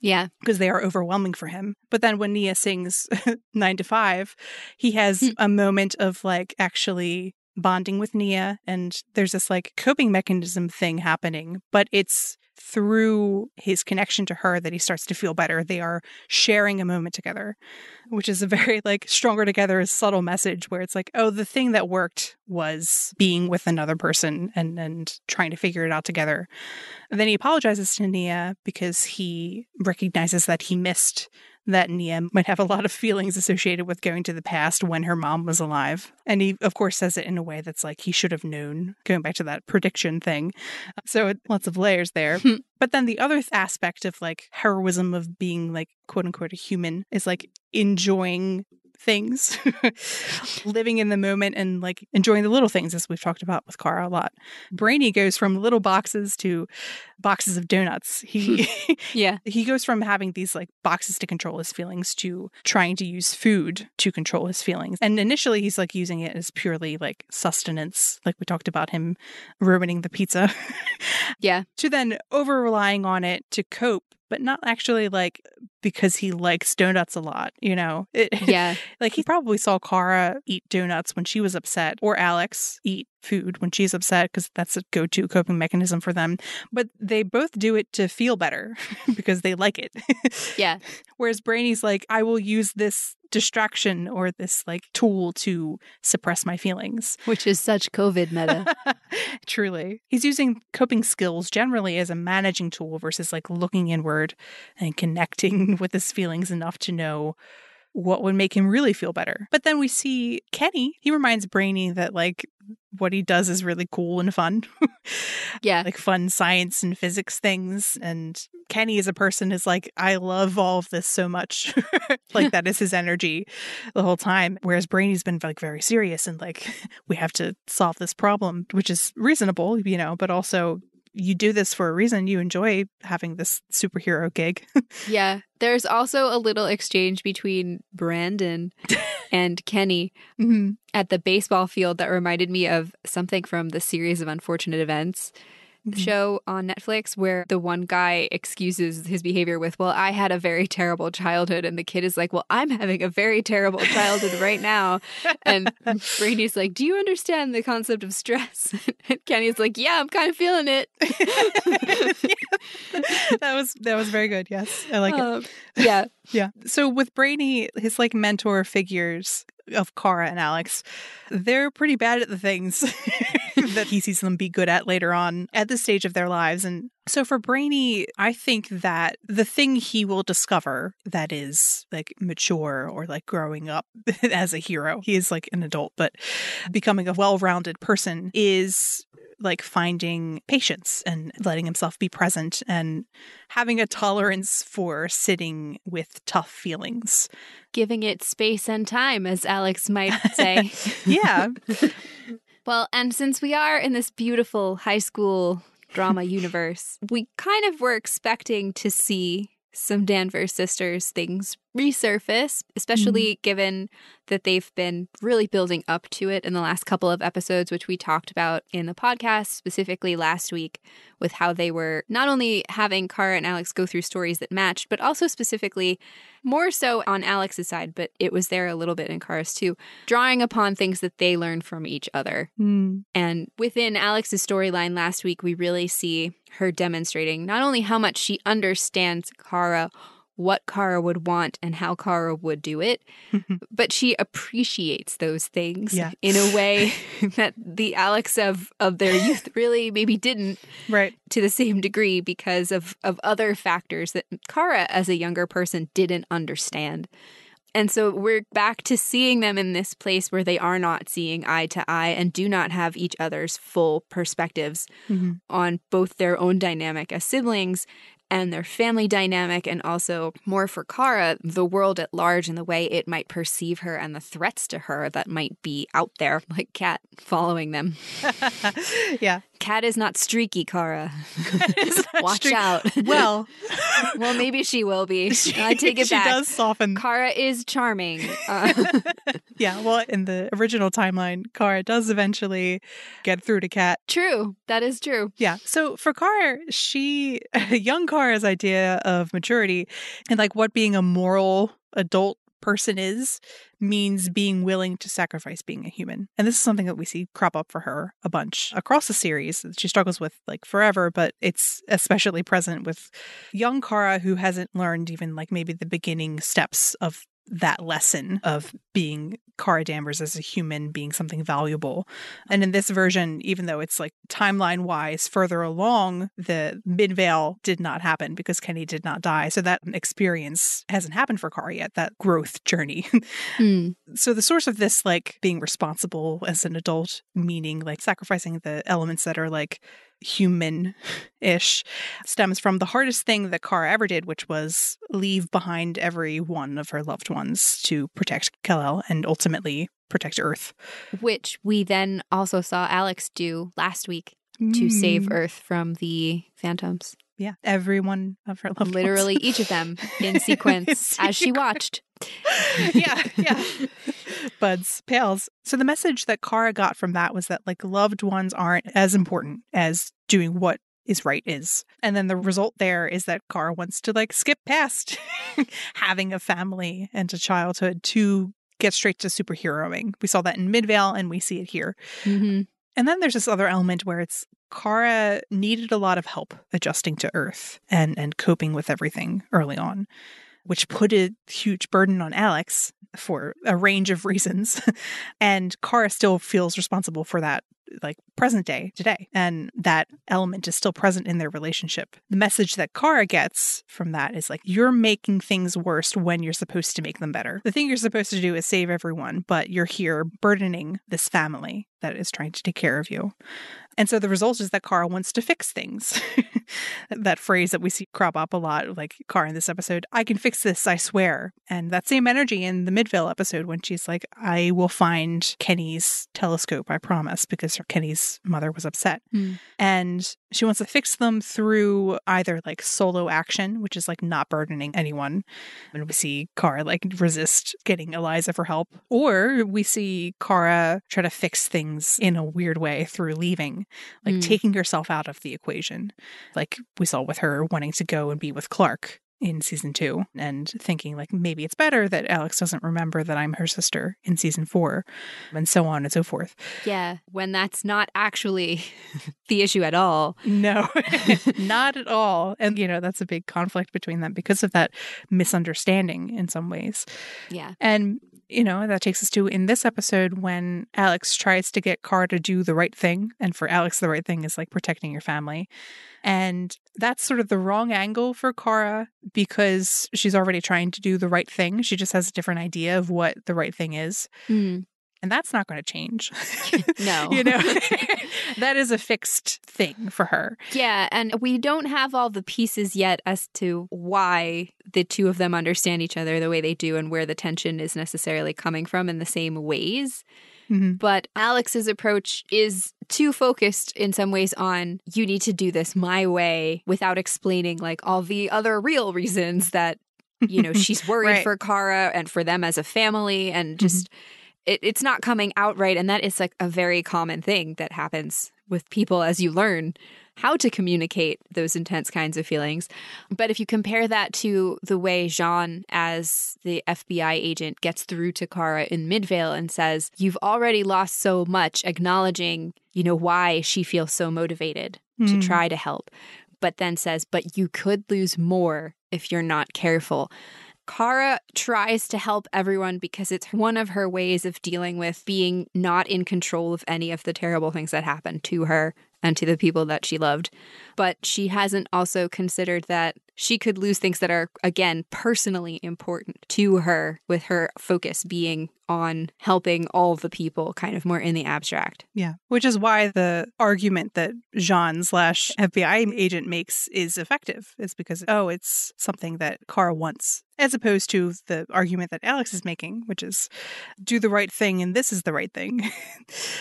Yeah. because they are overwhelming for him. But then when Nia sings nine to five, he has Hmm. a moment of like actually bonding with Nia. And there's this like coping mechanism thing happening, but it's through his connection to her that he starts to feel better. They are sharing a moment together, which is a very like stronger together, subtle message where it's like, oh, the thing that worked was being with another person and and trying to figure it out together. And then he apologizes to Nia because he recognizes that he missed that Nia might have a lot of feelings associated with going to the past when her mom was alive. And he, of course, says it in a way that's like he should have known, going back to that prediction thing. So lots of layers there. but then the other th- aspect of like heroism of being like quote unquote a human is like enjoying things, living in the moment and like enjoying the little things, as we've talked about with Kara a lot. Brainy goes from little boxes to boxes of donuts. He hmm. Yeah. he goes from having these like boxes to control his feelings to trying to use food to control his feelings. And initially he's like using it as purely like sustenance, like we talked about him ruining the pizza. Yeah. to then over relying on it to cope, but not actually like because he likes donuts a lot, you know. It, Yeah. like he probably saw Kara eat donuts when she was upset, or Alex eat food when she's upset because that's a go-to coping mechanism for them. But they both do it to feel better because they like it. Yeah. Whereas Brainy's like, I will use this distraction or this like tool to suppress my feelings. Which is such COVID meta. Truly. He's using coping skills generally as a managing tool versus like looking inward and connecting with his feelings enough to know what would make him really feel better. But then we see Kenny, he reminds Brainy that like what he does is really cool and fun. Yeah. like fun science and physics things. And Kenny as a person is like, I love all of this so much. like that is his energy the whole time. Whereas Brainy's been like very serious and like, we have to solve this problem, which is reasonable, you know, but also you do this for a reason. You enjoy having this superhero gig. Yeah. There's also a little exchange between Brandon and Kenny mm-hmm. at the baseball field that reminded me of something from the series of unfortunate events Mhm. show on Netflix where the one guy excuses his behavior with, Well, I had a very terrible childhood. And the kid is like, Well, I'm having a very terrible childhood right now. And Brainy's like, Do you understand the concept of stress? And Kenny's like, Yeah, I'm kind of feeling it. that was that was very good. Yes, I like it. Um, yeah. Yeah. So with Brainy, his like mentor figures of Kara and Alex, they're pretty bad at the things that he sees them be good at later on at this stage of their lives. And so for Brainy, I think that the thing he will discover that is like mature or like growing up as a hero, he is like an adult, but becoming a well rounded person is like finding patience and letting himself be present and having a tolerance for sitting with tough feelings. Giving it space and time, as Alex might say. Yeah. Well, and since we are in this beautiful high school drama universe, we kind of were expecting to see some Danvers sisters things resurface, especially mm-hmm. given that they've been really building up to it in the last couple of episodes, which we talked about in the podcast, specifically last week, with how they were not only having Kara and Alex go through stories that matched, but also specifically more so on Alex's side, but it was there a little bit in Kara's too, drawing upon things that they learned from each other. Mm. And within Alex's storyline last week, we really see her demonstrating not only how much she understands Kara what Kara would want and how Kara would do it, but she appreciates those things yeah. in a way that the Alex of of their youth really maybe didn't right to the same degree because of of other factors that Kara as a younger person didn't understand. And so we're back to seeing them in this place where they are not seeing eye to eye and do not have each other's full perspectives mm-hmm. on both their own dynamic as siblings and their family dynamic, and also more for Kara, the world at large and the way it might perceive her and the threats to her that might be out there, like Cat following them. yeah. Cat is not streaky, Kara. Watch out. Well, well, maybe she will be. I take it she back. She does soften. Kara is charming. Uh- yeah. Well, in the original timeline, Kara does eventually get through to Cat. True. That is true. Yeah. So for Kara, she, young Kara's idea of maturity and like what being a moral adult person is means being willing to sacrifice being a human. And this is something that we see crop up for her a bunch across the series. She struggles with like forever, but it's especially present with young Kara who hasn't learned even like maybe the beginning steps of that lesson of being Kara Danvers as a human being something valuable. And in this version, even though it's like timeline wise further along, the Midvale did not happen because Kenny did not die. So that experience hasn't happened for Kara yet, that growth journey. Mm. So the source of this like being responsible as an adult, meaning like sacrificing the elements that are like human ish stems from the hardest thing that Kara ever did, which was leave behind every one of her loved ones to protect Kal-El and ultimately protect Earth. Which we then also saw Alex do last week to save Mm. Earth from the phantoms. Yeah, every one of her loved ones. Literally ones. each of them in sequence as she watched. yeah, yeah. Buds, pales. So the message that Kara got from that was that like loved ones aren't as important as doing what is right is. And then the result there is that Kara wants to like skip past having a family and a childhood to get straight to superheroing. We saw that in Midvale and we see it here. hmm And then there's this other element where it's Kara needed a lot of help adjusting to Earth and and coping with everything early on, which put a huge burden on Alex for a range of reasons. and Kara still feels responsible for that like present day today and that element is still present in their relationship. The message that kara gets from that is like you're making things worse when you're supposed to make them better. The thing you're supposed to do is save everyone but you're here burdening this family that is trying to take care of you and so the result is that Kara wants to fix things. that phrase that we see crop up a lot, like Kara in this episode, I can fix this, I swear. And that same energy in the Midvale episode when she's like, I will find Kenny's telescope, I promise, because Kenny's mother was upset. Mm. And she wants to fix them through either like solo action, which is like not burdening anyone. And we see Kara like resist getting Eliza for help, or we see Kara try to fix things in a weird way through leaving like Mm. taking herself out of the equation, like we saw with her wanting to go and be with Clark in season two and thinking like maybe it's better that Alex doesn't remember that I'm her sister in season four and so on and so forth. Yeah, when that's not actually the issue at all. No, not at all. And, you know, that's a big conflict between them because of that misunderstanding in some ways. Yeah. And, you know, that takes us to in this episode when Alex tries to get Kara to do the right thing. And for Alex, the right thing is like protecting your family. And that's sort of the wrong angle for Kara because she's already trying to do the right thing. She just has a different idea of what the right thing is. Mm. And that's not going to change. No. you know, that is a fixed thing for her. Yeah, and we don't have all the pieces yet as to why the two of them understand each other the way they do and where the tension is necessarily coming from in the same ways. Mhm. But Alex's approach is too focused in some ways on you need to do this my way without explaining like all the other real reasons that you know she's worried Right. for Kara and for them as a family and just it, it's not coming out right and that is like a very common thing that happens with people as you learn how to communicate those intense kinds of feelings but if you compare that to the way J'onn as the FBI agent gets through to Kara in Midvale and says you've already lost so much acknowledging you know why she feels so motivated to Hmm. try to help but then says but you could lose more if you're not careful Kara tries to help everyone because it's one of her ways of dealing with being not in control of any of the terrible things that happened to her and to the people that she loved. But she hasn't also considered that she could lose things that are, again, personally important to her, with her focus being on helping all the people kind of more in the abstract. Yeah. Which is why the argument that J'onn slash FBI agent makes is effective. Is because, oh, it's something that Kara wants. As opposed to the argument that Alex is making, which is do the right thing and this is the right thing.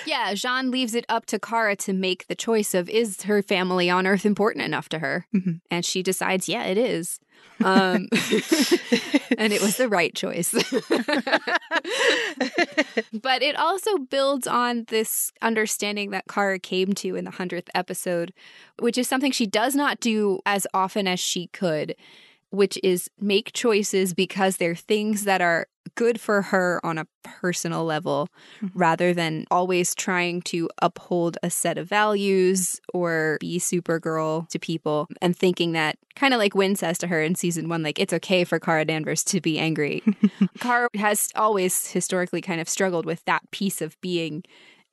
Yeah, J'onn leaves it up to Kara to make the choice of is her family on Earth important enough to her? Mhm. And she decides, yeah, it is. Um, and it was the right choice. but it also builds on this understanding that Kara came to in the 100th episode, which is something she does not do as often as she could, which is make choices because they're things that are good for her on a personal level Mhm. rather than always trying to uphold a set of values or be Supergirl to people and thinking that kind of like Winn says to her in season one, like it's okay for Kara Danvers to be angry. Kara has always historically kind of struggled with that piece of being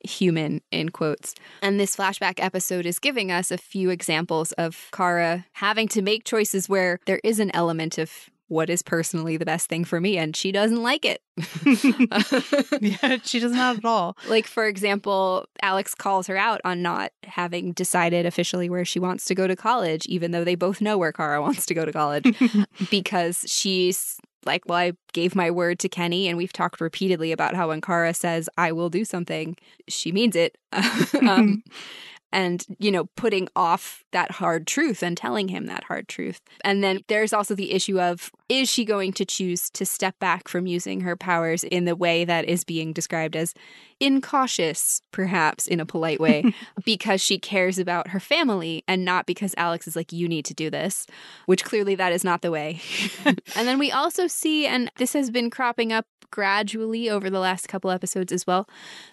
human in quotes. And this flashback episode is giving us a few examples of Kara having to make choices where there is an element of what is personally the best thing for me and she doesn't like it. yeah, she does not at all. Like, for example, Alex calls her out on not having decided officially where she wants to go to college, even though they both know where Kara wants to go to college, because she's like, Well, I gave my word to Kenny, and we've talked repeatedly about how when Kara says, I will do something, she means it. um, and, you know, putting off that hard truth and telling him that hard truth. And then there's also the issue of is she going to choose to step back from using her powers in the way that is being described as incautious, perhaps in a polite way, because she cares about her family and not because Alex is like, you need to do this, which clearly that is not the way. and then we also see, and this has been cropping up gradually over the last couple episodes as well,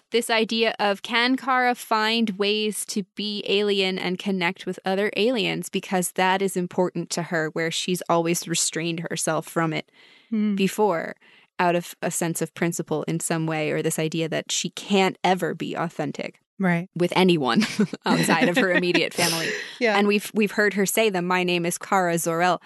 this idea of can Kara find ways to be alien and connect with other aliens because that is important to her, where she's always restrained herself from it Hmm. before out of a sense of principle in some way or this idea that she can't ever be authentic Right. with anyone outside of her immediate family. Yeah. And we've we've heard her say them my name is Kara Zor-El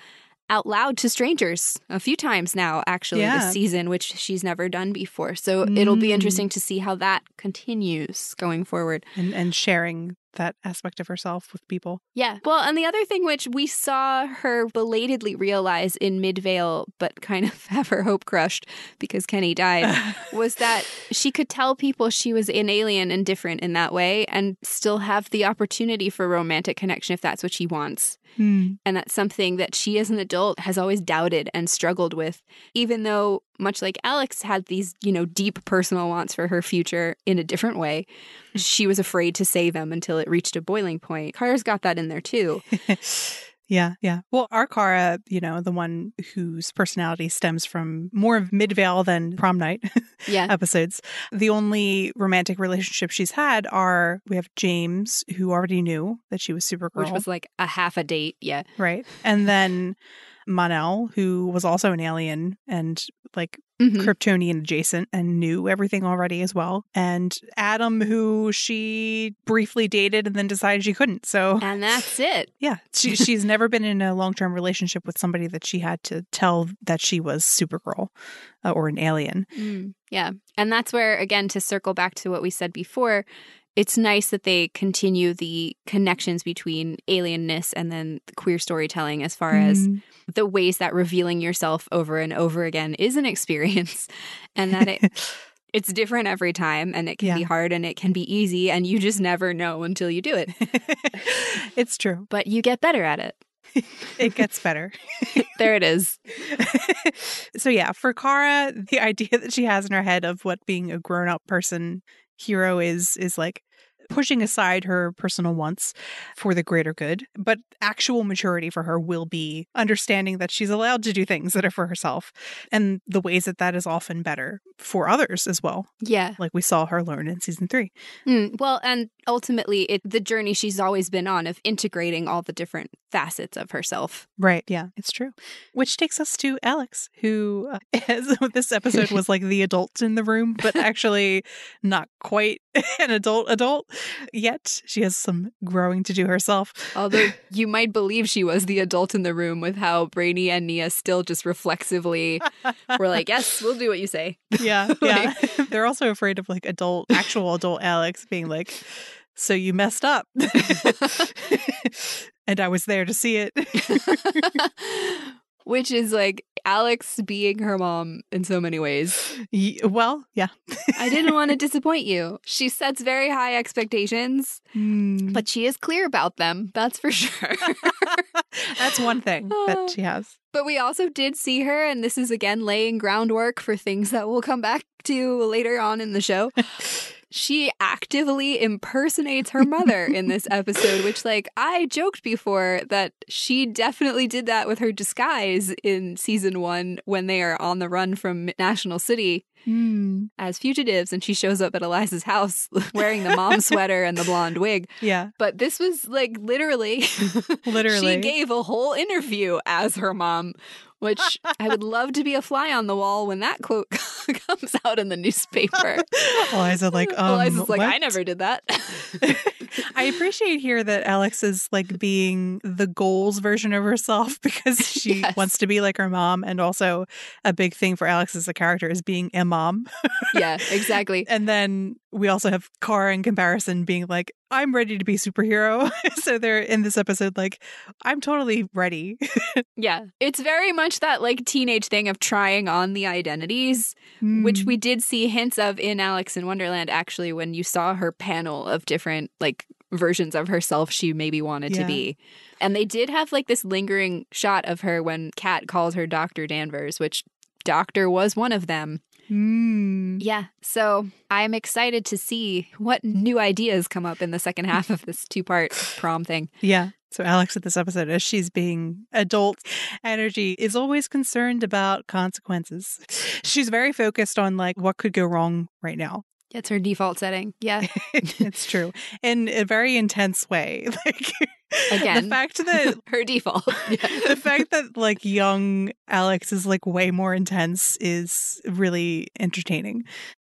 out loud to strangers a few times now actually Yeah. this season which she's never done before. So it'll be Mm. interesting to see how that continues going forward. and and sharing that aspect of herself with people. Yeah. Well, and the other thing which we saw her belatedly realize in Midvale, but kind of have her hope crushed because Kenny died, was that she could tell people she was an alien and different in that way and still have the opportunity for romantic connection if that's what she wants. Hmm. And that's something that she as an adult has always doubted and struggled with, even though, much like Alex had these, you know, deep personal wants for her future in a different way, she was afraid to say them until it reached a boiling point. Kara's got that in there too. yeah, yeah. Well, our Kara, you know, the one whose personality stems from more of Midvale than prom night Yeah. episodes. The only romantic relationship she's had are we have James, who already knew that she was Supergirl, Which was like a half a date. Yeah. right, and then Mon-El, who was also an alien and like Mhm. Kryptonian adjacent and knew everything already as well. And Adam, who she briefly dated and then decided she couldn't. So And that's it. yeah, she, she's never been in a long term relationship with somebody that she had to tell that she was Supergirl uh, or an alien. Mm, yeah. And that's where, again, to circle back to what we said before, it's nice that they continue the connections between alienness and then the queer storytelling as far as Mm. the ways that revealing yourself over and over again is an experience and that it it's different every time and it can Yeah. be hard and it can be easy and you just never know until you do it. it's true. But you get better at it. It gets better. There it is. so yeah, for Kara, the idea that she has in her head of what being a grown-up person hero is is like pushing aside her personal wants for the greater good, but actual maturity for her will be understanding that she's allowed to do things that are for herself and the ways that that is often better for others as well, Yeah. like we saw her learn in season 3. Mm, well, and ultimately, it the journey she's always been on of integrating all the different facets of herself. Right. Yeah, it's true. Which takes us to Alex, who uh, this episode was like the adult in the room, but actually not quite an adult adult yet. She has some growing to do herself. Although you might believe she was the adult in the room with how Brainy and Nia still just reflexively were like, "Yes, we'll do what you say." yeah, yeah. They're also afraid of like adult, actual adult Alex being like, "So you messed up," and I was there to see it. Which is like Alex being her mom in so many ways. Ye- well, yeah, I didn't want to disappoint you. She sets very high expectations, Hmm. but she is clear about them. That's for sure. that's one thing that she has. But we also did see her, and this is again laying groundwork for things that we'll come back to later on in the show. she actively impersonates her mother in this episode, which, like, I joked before that she definitely did that with her disguise in season one when they are on the run from National City Hmm. as fugitives, and she shows up at Eliza's house wearing the mom sweater and the blonde wig. Yeah, But this was like literally, Literally. she gave a whole interview as her mom, which I would love to be a fly on the wall when that quote comes out in the newspaper. Eliza like, um, Eliza's like, I never did that. I appreciate here that Alex is like being the goals version of herself because she Yes. wants to be like her mom. And also, a big thing for Alex as a character is being a mom. yeah, exactly. And then we also have Kara in comparison being like, I'm ready to be superhero. so they're in this episode like, I'm totally ready. Yeah. It's very much that like teenage thing of trying on the identities, which Mm. we did see hints of in Alex in Wonderland actually when you saw her panel of different like versions of herself she maybe wanted to be. And they did have like this lingering shot of her when Cat calls her Dr. Danvers, which Doctor was one of them. Mm. Yeah. So I'm excited to see what new ideas come up in the second half of this two part prom thing. Yeah. So Alex in this episode, as she's being adult energy, is always concerned about consequences. She's very focused on like what could go wrong right now. It's her default setting. Yeah. it's true. In a very intense way. Like Again. the fact that her default. the fact that like young Alex is like way more intense is really entertaining.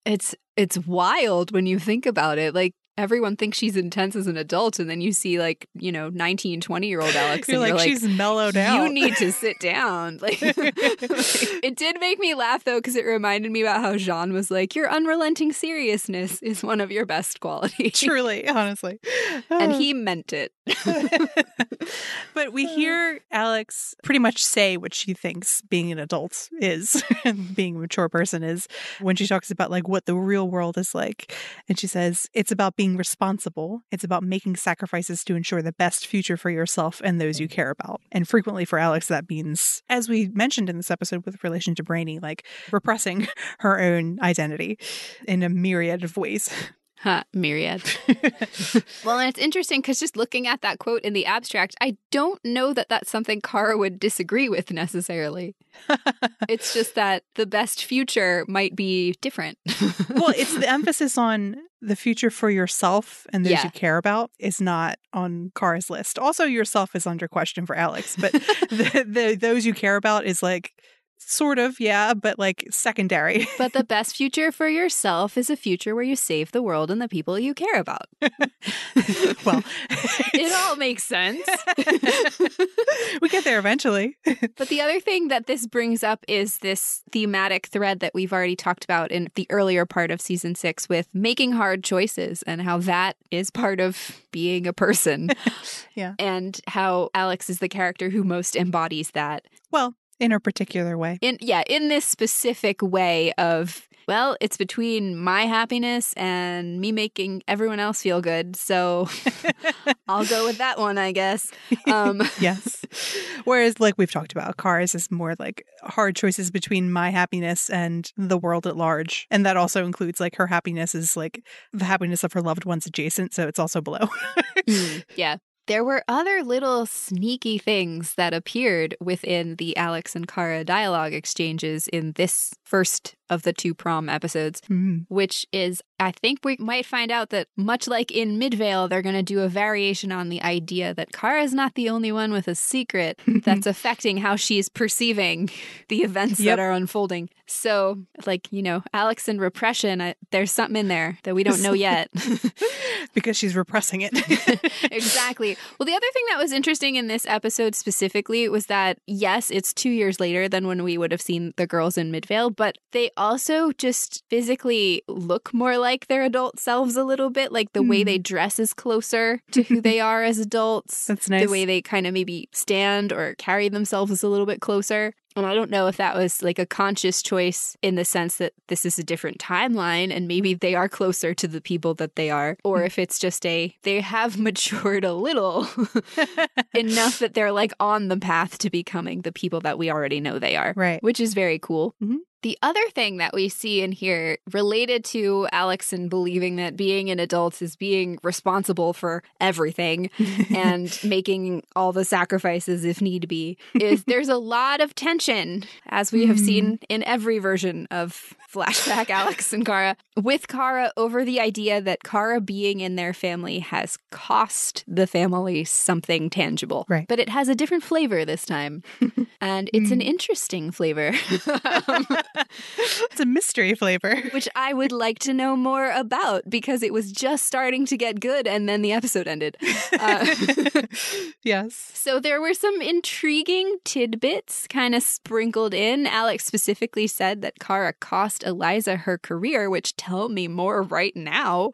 It's it's wild when you think about it. Like everyone thinks she's intense as an adult and then you see like, you know, 19, 20 year old Alex You're and like, you're like she's mellowed out. You need to sit down. Like it did make me laugh though because it reminded me about how J'onn was like, "Your unrelenting seriousness is one of your best qualities." Truly, honestly. and he meant it. but we hear Alex pretty much say what she thinks being an adult is and being a mature person is when she talks about like what the real world is like. And she says it's about being responsible. It's about making sacrifices to ensure the best future for yourself and those you mm. care about. And frequently for Alex, that means, as we mentioned in this episode with relation to Brainy, like repressing her own identity in a myriad of ways. Huh, myriad. well, and it's interesting because just looking at that quote in the abstract, I don't know that that's something Kara would disagree with necessarily. it's just that the best future might be different. well, it's the emphasis on the future for yourself and those Yeah. you care about is not on Kara's list. Also, yourself is under question for Alex, but the, the those you care about is like sort of yeah, but like secondary. but the best future for yourself is a future where you save the world and the people you care about. well, It all makes sense. we get there eventually. But the other thing that this brings up is this thematic thread that we've already talked about in the earlier part of season six with making hard choices and how that is part of being a person. Yeah. And how Alex is the character who most embodies that. well, in her particular way. In yeah, in this specific way of well, it's between my happiness and me making everyone else feel good. So I'll go with that one, I guess. Um, yes. Whereas, like we've talked about, cars is more like hard choices between my happiness and the world at large. And that also includes like her happiness is like the happiness of her loved ones adjacent. So it's also below. Mm, yeah. There were other little sneaky things that appeared within the Alex and Kara dialogue exchanges in this first of the two prom episodes, Mm. which is, I think we might find out that much like in Midvale, they're going to do a variation on the idea that Kara is not the only one with a secret that's affecting how she's perceiving the events Yep. that are unfolding. So, like, you know, Alex and repression, I, there's something in there that we don't know yet. because she's repressing it. exactly. Well, the other thing that was interesting in this episode specifically was that, yes, it's two years later than when we would have seen the girls in Midvale, but they also just physically look more like their adult selves a little bit. Like the way Hmm. they dress is closer to who they are as adults. That's nice. The way they kind of maybe stand or carry themselves is a little bit closer. And I don't know if that was like a conscious choice in the sense that this is a different timeline and maybe they are closer to the people that they are, or if it's just a they have matured a little enough that they're like on the path to becoming the people that we already know they are, right. which is very cool. Mhm. The other thing that we see in here related to Alex and believing that being an adult is being responsible for everything and making all the sacrifices if need be is there's a lot of tension as we have seen in every version of flashback Alex and Kara with Kara over the idea that Kara being in their family has cost the family something tangible Right. but it has a different flavor this time and it's an Hmm. interesting flavor it's a mystery flavor. which I would like to know more about because it was just starting to get good and then the episode ended. Uh, yes. so there were some intriguing tidbits kind of sprinkled in. Alex specifically said that Kara cost Eliza her career, which tell me more right now.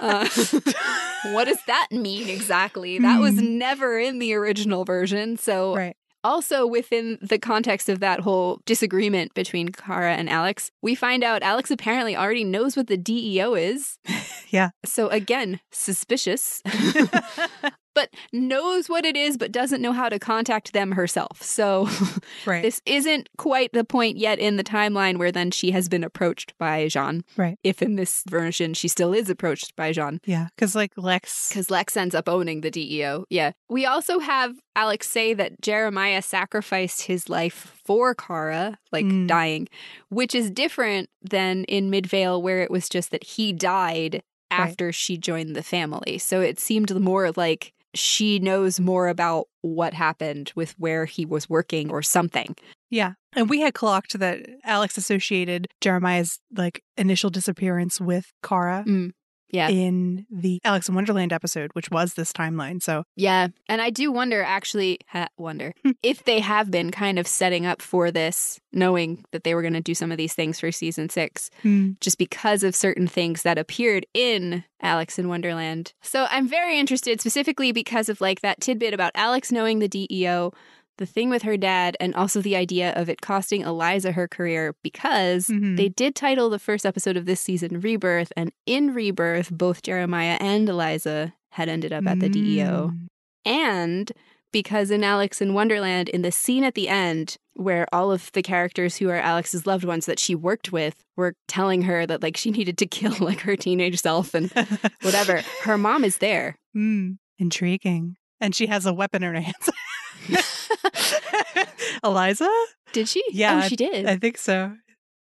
Uh, what does that mean exactly? That was never in the original version. So Right. Also, within the context of that whole disagreement between Kara and Alex, we find out Alex apparently already knows what the DEO is. Yeah. So, again, suspicious, but knows what it is, but doesn't know how to contact them herself. So, right. this isn't quite the point yet in the timeline where then she has been approached by J'onn. Right. If in this version she still is approached by J'onn. yeah. Because like Lex. Because Lex ends up owning the DEO. Yeah. We also have Alex say that Jeremiah sacrificed his life for Kara, like Mm. dying, which is different than in Midvale, where it was just that he died Right. after she joined the family. So it seemed more like she knows more about what happened with where he was working or something. Yeah. And we had clocked that Alex associated Jeremiah's like initial disappearance with Kara Mm. Yeah. in the Alex in Wonderland episode, which was this timeline. So Yeah. And I do wonder, actually, ha- wonder hmm. if they have been kind of setting up for this, knowing that they were going to do some of these things for season six, hmm. just because of certain things that appeared in Alex in Wonderland. So I'm very interested, specifically because of like that tidbit about Alex knowing the DEO. The thing with her dad, and also the idea of it costing Eliza her career because Mhm. they did title the first episode of this season Rebirth, and in Rebirth, both Jeremiah and Eliza had ended up at the DEO Mm. and because in Alex in Wonderland, in the scene at the end where all of the characters who are Alex's loved ones that she worked with were telling her that like she needed to kill like her teenage self and whatever, her mom is there. Mm. Intriguing. And she has a weapon in her hands. Eliza? Did she? Yeah, oh, she did. I think so.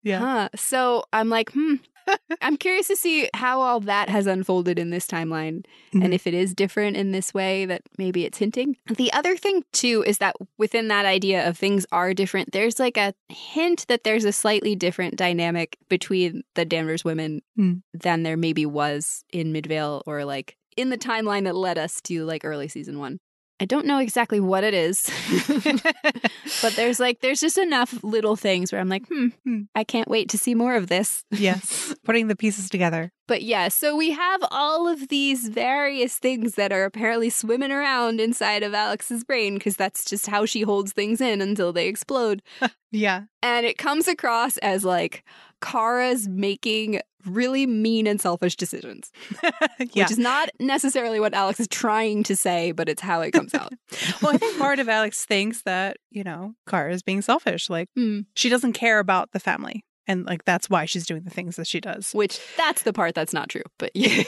Yeah. Huh. So I'm like, hmm. I'm curious to see how all that has unfolded in this timeline Mhm. and if it is different in this way that maybe it's hinting. The other thing, too, is that within that idea of things are different, there's like a hint that there's a slightly different dynamic between the Danvers women Hmm. than there maybe was in Midvale or like in the timeline that led us to like early season one. I don't know exactly what it is, but there's like, there's just enough little things where I'm like, hmm, Hmm. I can't wait to see more of this. yes. Putting the pieces together. But yeah, so we have all of these various things that are apparently swimming around inside of Alex's brain because that's just how she holds things in until they explode. Yeah. And it comes across as like Kara's making really mean and selfish decisions, yeah. which is not necessarily what Alex is trying to say, but it's how it comes out. well, I think part of Alex thinks that, you know, Kara is being selfish. Like, Mm. she doesn't care about the family. And, like, that's why she's doing the things that she does. Which that's the part that's not true. But yeah.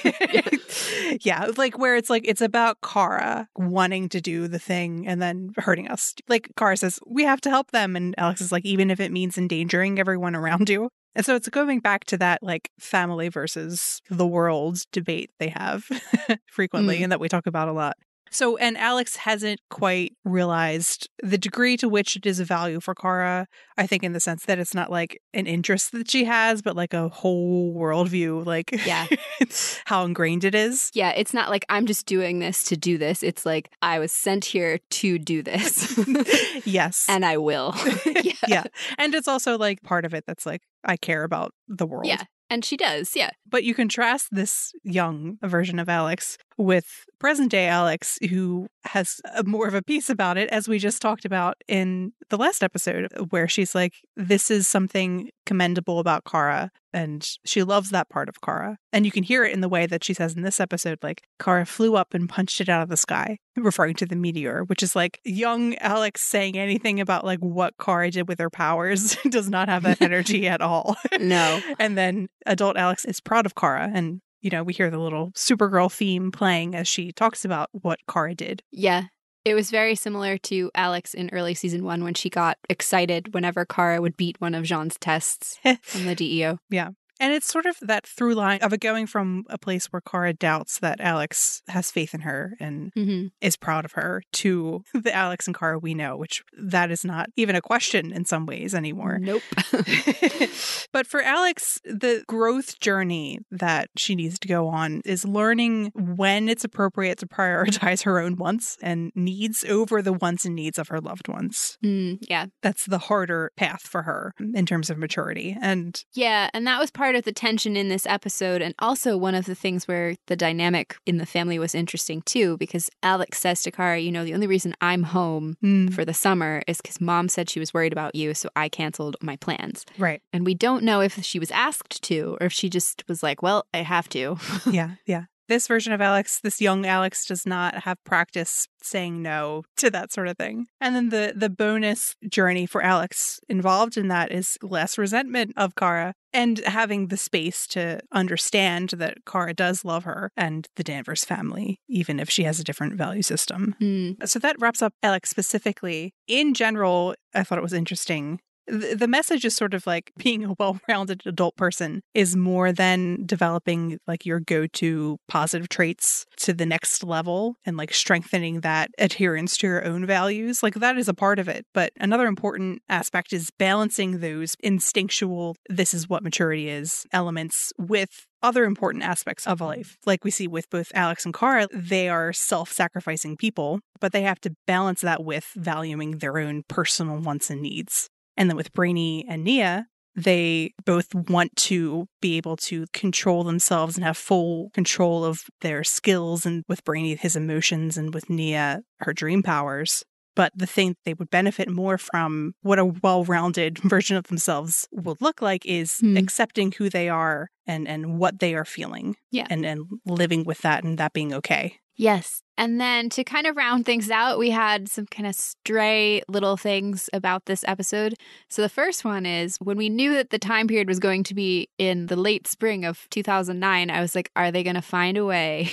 yeah, like where it's like it's about Kara wanting to do the thing and then hurting us. Like Kara says, we have to help them, and Alex is like, even if it means endangering everyone around you. And so it's going back to that like family versus the world debate they have frequently Mm. and that we talk about a lot. So, and Alex hasn't quite realized the degree to which it is a value for Kara. I think, in the sense that it's not like an interest that she has, but like a whole worldview, like Yeah. how ingrained it is. Yeah, it's not like I'm just doing this to do this. It's like I was sent here to do this. yes. and I will. yeah. yeah. And it's also like part of it that's like, I care about the world. Yeah. And she does. Yeah. But you contrast this young version of Alex with present day Alex, who has a, more of a piece about it, as we just talked about in the last episode, where she's like, this is something commendable about Kara. And she loves that part of Kara. And you can hear it in the way that she says in this episode, like, Kara flew up and punched it out of the sky, referring to the meteor, which is like young Alex saying anything about like what Kara did with her powers does not have that energy at all. No. And then adult Alex is proud of Kara. And, you know, we hear the little Supergirl theme playing as she talks about what Kara did. Yeah. It was very similar to Alex in early season one when she got excited whenever Kara would beat one of J'onn's tests from the DEO. DEO. And it's sort of that through line of it going from a place where Kara doubts that Alex has faith in her and Mm-hmm. is proud of her to the Alex and Kara we know, which that is not even a question in some ways anymore. Nope. but for Alex, the growth journey that she needs to go on is learning when it's appropriate to prioritize her own wants and needs over the wants and needs of her loved ones. Mm, yeah. That's the harder path for her in terms of maturity. And Yeah, and that was part of the tension in this episode, and also one of the things where the dynamic in the family was interesting too, because Alex says to Kara, you know, the only reason I'm home mm, for the summer is because mom said she was worried about you, so I canceled my plans. right. And we don't know if she was asked to or if she just was like, well, I have to. Yeah. Yeah. This version of Alex, this young Alex, does not have practice saying no to that sort of thing. And then the the bonus journey for Alex involved in that is less resentment of Kara and having the space to understand that Kara does love her and the Danvers family, even if she has a different value system. Mm, So that wraps up Alex specifically. In general, I thought it was interesting. The message is sort of like being a well rounded adult person is more than developing like your go to positive traits to the next level and like strengthening that adherence to your own values. Like that is a part of it. But another important aspect is balancing those instinctual, this is what maturity is elements with other important aspects of life. Like we see with both Alex and Kara, they are self sacrificing people, but they have to balance that with valuing their own personal wants and needs. And then with Brainy and Nia, they both want to be able to control themselves and have full control of their skills, and with Brainy, his emotions, and with Nia, her dream powers. But the thing that they would benefit more from what a well rounded version of themselves would look like is Hmm. accepting who they are and, and what they are feeling. Yeah. And, and living with that and that being okay. Yes. And then to kind of round things out, we had some kind of stray little things about this episode. So the first one is when we knew that the time period was going to be in the late spring of 2009, I was like, are they going to find a way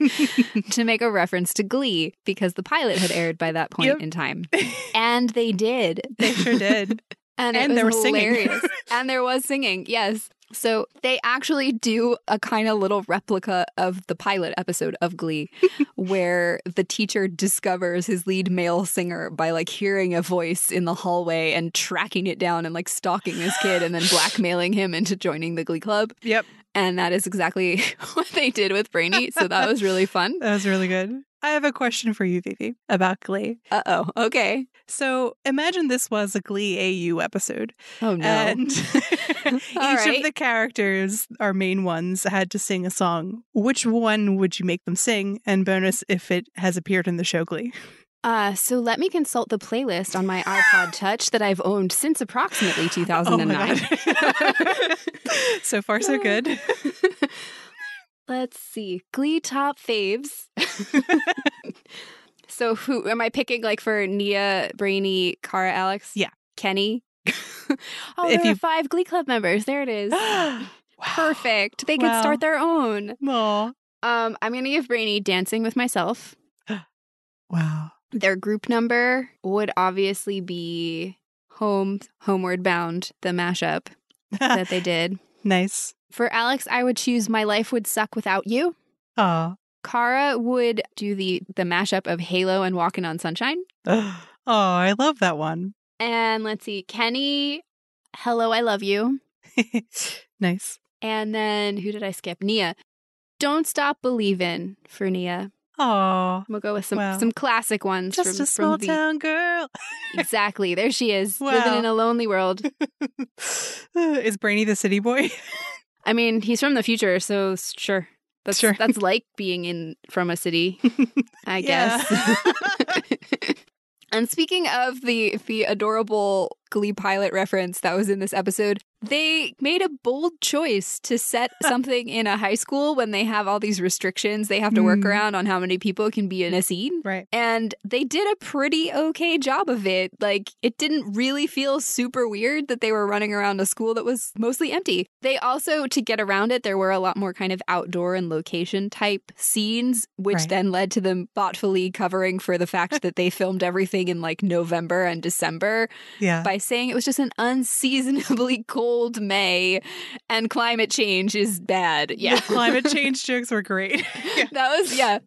to make a reference to Glee? Because the pilot had aired by that point Yep. in time. And they did. They sure did. And, And was there was singing. and there was singing, yes. So they actually do a kind of little replica of the pilot episode of Glee, where the teacher discovers his lead male singer by like hearing a voice in the hallway and tracking it down and like stalking this kid and then blackmailing him into joining the Glee Club. yep. And that is exactly what they did with Brainy. So that was really fun. That was really good. I have a question for you, Vivi, about Glee. Uh oh. Okay. So imagine this was a Glee AU episode. Oh no. And each right. of the characters, our main ones, had to sing a song. Which one would you make them sing? And bonus if it has appeared in the show Glee. Uh, so let me consult the playlist on my iPod Touch that I've owned since approximately 2009. God. so far, so good. Let's see. Glee top faves. So who am I picking like for Nia, Brainy, Kara, Alex? Yeah. Kenny? oh, If there you- are five Glee Club members. There it is. Perfect. They could Wow. start their own. Aw. Um, I'm gonna give Brainy dancing with myself. Wow. Their group number would obviously be Home Homeward Bound, the mashup that they did. nice. For Alex, I would choose My Life Would Suck Without You. Aw. Kara would do the the mashup of Halo and Walking on Sunshine. Oh, I love that one. And let's see, Kenny, Hello, I Love You. nice. And then who did I skip? Nia. Don't Stop Believin' for Nia. Aw. We'll go with some Wow. some classic ones Just from, a small the town girl. Exactly. There she is, living in a lonely world. Is Brainy the city boy? I mean, he's from the future, so sure. That's Sure. that's like being in from a city, I guess. and speaking of the the adorable Glee pilot reference that was in this episode, they made a bold choice to set something in a high school when they have all these restrictions they have to work Mm. around on how many people can be in a scene. right. And they did a pretty okay job of it. Like, it didn't really feel super weird that they were running around a school that was mostly empty. They also, to get around it, there were a lot more kind of outdoor and location type scenes, which Right. then led to them thoughtfully covering for the fact that they filmed everything in like November and December Yeah. by saying it was just an unseasonably cold May and climate change is bad. Yeah. The climate change jokes were great. That was yeah.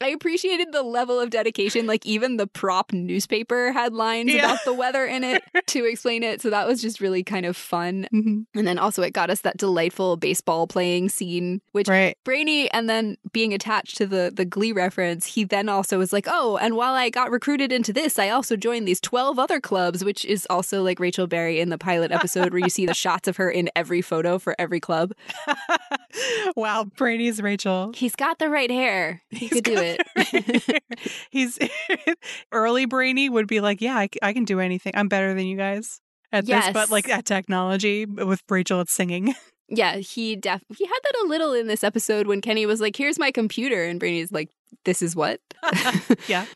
I appreciated the level of dedication. Like even the prop newspaper had lines Yeah. about the weather in it to explain it. So that was just really kind of fun. Mhm. And then also it got us that delightful baseball playing scene, which Right. Brainy and then being attached to the the Glee reference, he then also was like, "Oh, and while I got recruited into this, I also joined these 12 other clubs," which is also like Rachel Berry in the pilot episode where you see the shots of her in every photo for every club. wow. Brainy's Rachel. He's got the right hair. He He's could do got it. He's early Brainy would be like, yeah, I can do anything. I'm better than you guys at this, but like at technology. With Rachel, it's singing. Yeah, he def he had that a little in this episode when Kenny was like, "Here's my computer," and Brainy's like, "This is what." Yeah.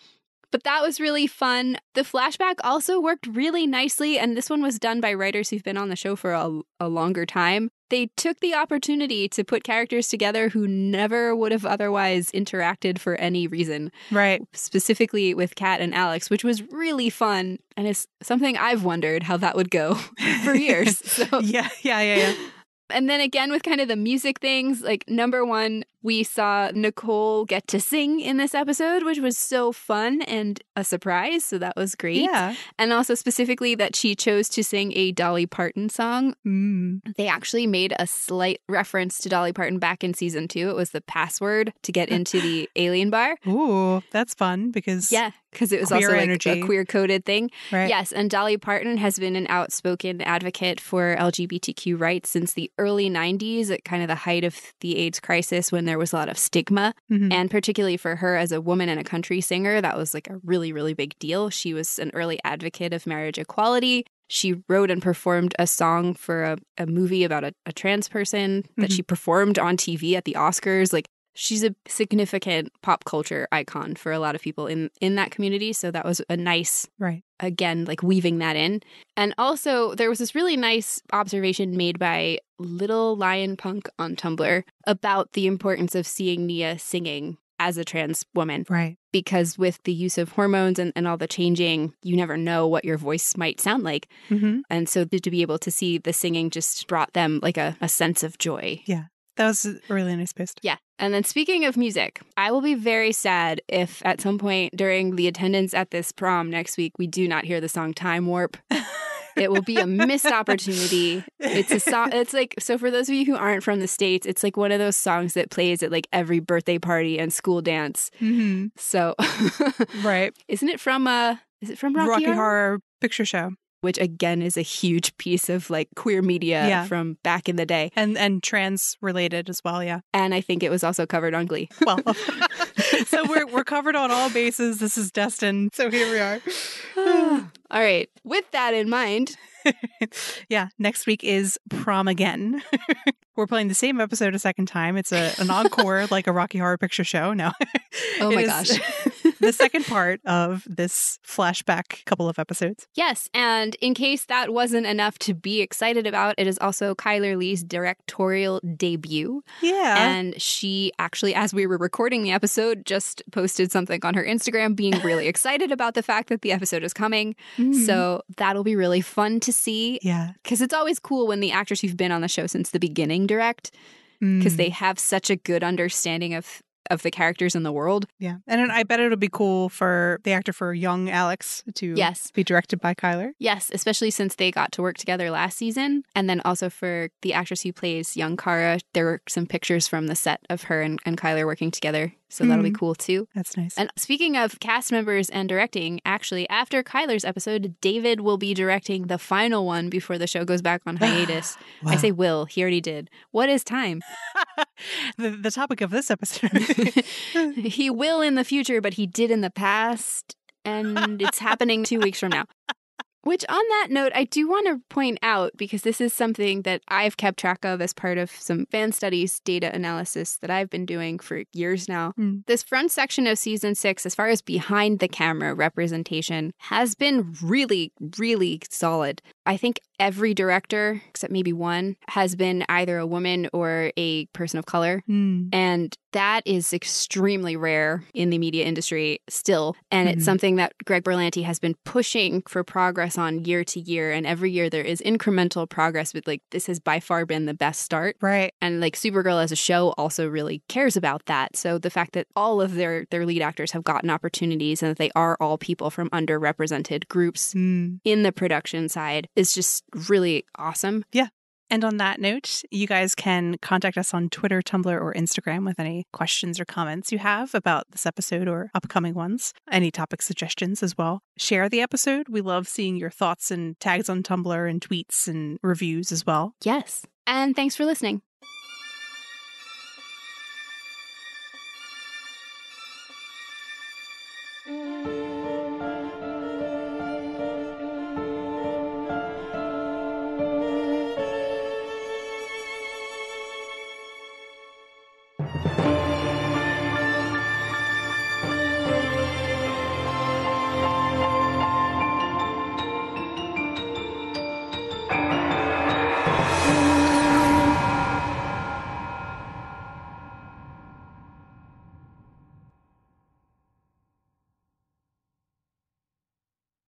But that was really fun. The flashback also worked really nicely, and this one was done by writers who've been on the show for a, a longer time. They took the opportunity to put characters together who never would have otherwise interacted for any reason, Right. specifically with Cat and Alex, which was really fun. And it's something I've wondered how that would go for years. So yeah. Yeah. Yeah. Yeah. and then again with kind of the music things, like number one, we saw Nicole get to sing in this episode, which was so fun and a surprise. So that was great. Yeah. And also specifically that she chose to sing a Dolly Parton song. Mm. They actually made a slight reference to Dolly Parton back in season two. It was the password to get into the alien bar. Ooh, that's fun because Yeah, because it was Queer also like energy. a queer coded thing. right. Yes, and Dolly Parton has been an outspoken advocate for LGBTQ rights since the early 90s, at kind of the height of the AIDS crisis when there was a lot of stigma. Mhm. And particularly for her as a woman and a country singer, that was like a really, really big deal. She was an early advocate of marriage equality. She wrote and performed a song for a, a movie about a, a trans person that Mhm. she performed on TV at the Oscars. Like, she's a significant pop culture icon for a lot of people in in that community so that was a nice Right. again like weaving that in. And also there was this really nice observation made by little lion punk on tumblr about the importance of seeing nia singing as a trans woman. Right. because with the use of hormones and, and all the changing you never know what your voice might sound like. Hmm and so to be able to see the singing just brought them like a, a sense of joy That was a really nice post. yeah. And then speaking of music, I will be very sad if at some point during the attendance at this prom next week we do not hear the song Time Warp. It will be a missed opportunity. It's a song. It's like so for those of you who aren't from the states, it's like one of those songs that plays at like every birthday party and school dance. hmm So, Right. isn't it from uh? Is it from Rocky, Rocky, Horror? Horror Picture Show. Which again is a huge piece of like queer media Yeah. from back in the day, And and trans related as well, yeah. and I think it was also covered on Glee. Well, so we're we're covered on all bases. This is destined. So here we are. All right. With that in mind, yeah, next week is prom again. We're playing the same episode a second time. It's a an encore, like a Rocky Horror Picture Show. No, Oh my gosh. the second part of this flashback couple of episodes. Yes, and in case that wasn't enough to be excited about, it is also Chyler Leigh's directorial debut. Yeah, And she actually, as we were recording the episode, just posted something on her Instagram being really excited about the fact that the episode is coming. Mhm. So that'll be really fun to see yeah, because it's always cool when the actors who've been on the show since the beginning direct because Mm. they have such a good understanding of of the characters in the world. yeah, and I bet it'll be cool for the actor for young Alex to Yes. be directed by Chyler. Yes, especially since they got to work together last season. And then also for the actress who plays young Kara, there were some pictures from the set of her and, and Chyler working together. So that'll be Mm. cool too. That's nice. And speaking of cast members and directing, actually, after Chyler's episode, David will be directing the final one before the show goes back on hiatus. I say will, he already did. What is time? the the topic of this episode. he will in the future, but he did in the past, and it's happening two weeks from now. Which, on that note, I do want to point out because this is something that I've kept track of as part of some fan studies data analysis that I've been doing for years now. Hmm. This front section of season six, as far as behind the camera representation, has been really, really solid. I think every director, except maybe one, has been either a woman or a person of color. Hmm. And that is extremely rare in the media industry still. And Mhm. it's something that Greg Berlanti has been pushing for progress on year to year. And every year there is incremental progress, but like this has by far been the best start. Right. And like Supergirl as a show also really cares about that. So the fact that all of their their lead actors have gotten opportunities and that they are all people from underrepresented groups Hmm. in the production side is just really awesome. Yeah. And on that note, you guys can contact us on Twitter, Tumblr, or Instagram with any questions or comments you have about this episode or upcoming ones. Any topic suggestions as well. Share the episode. We love seeing your thoughts and tags on Tumblr and tweets and reviews as well. Yes. And thanks for listening.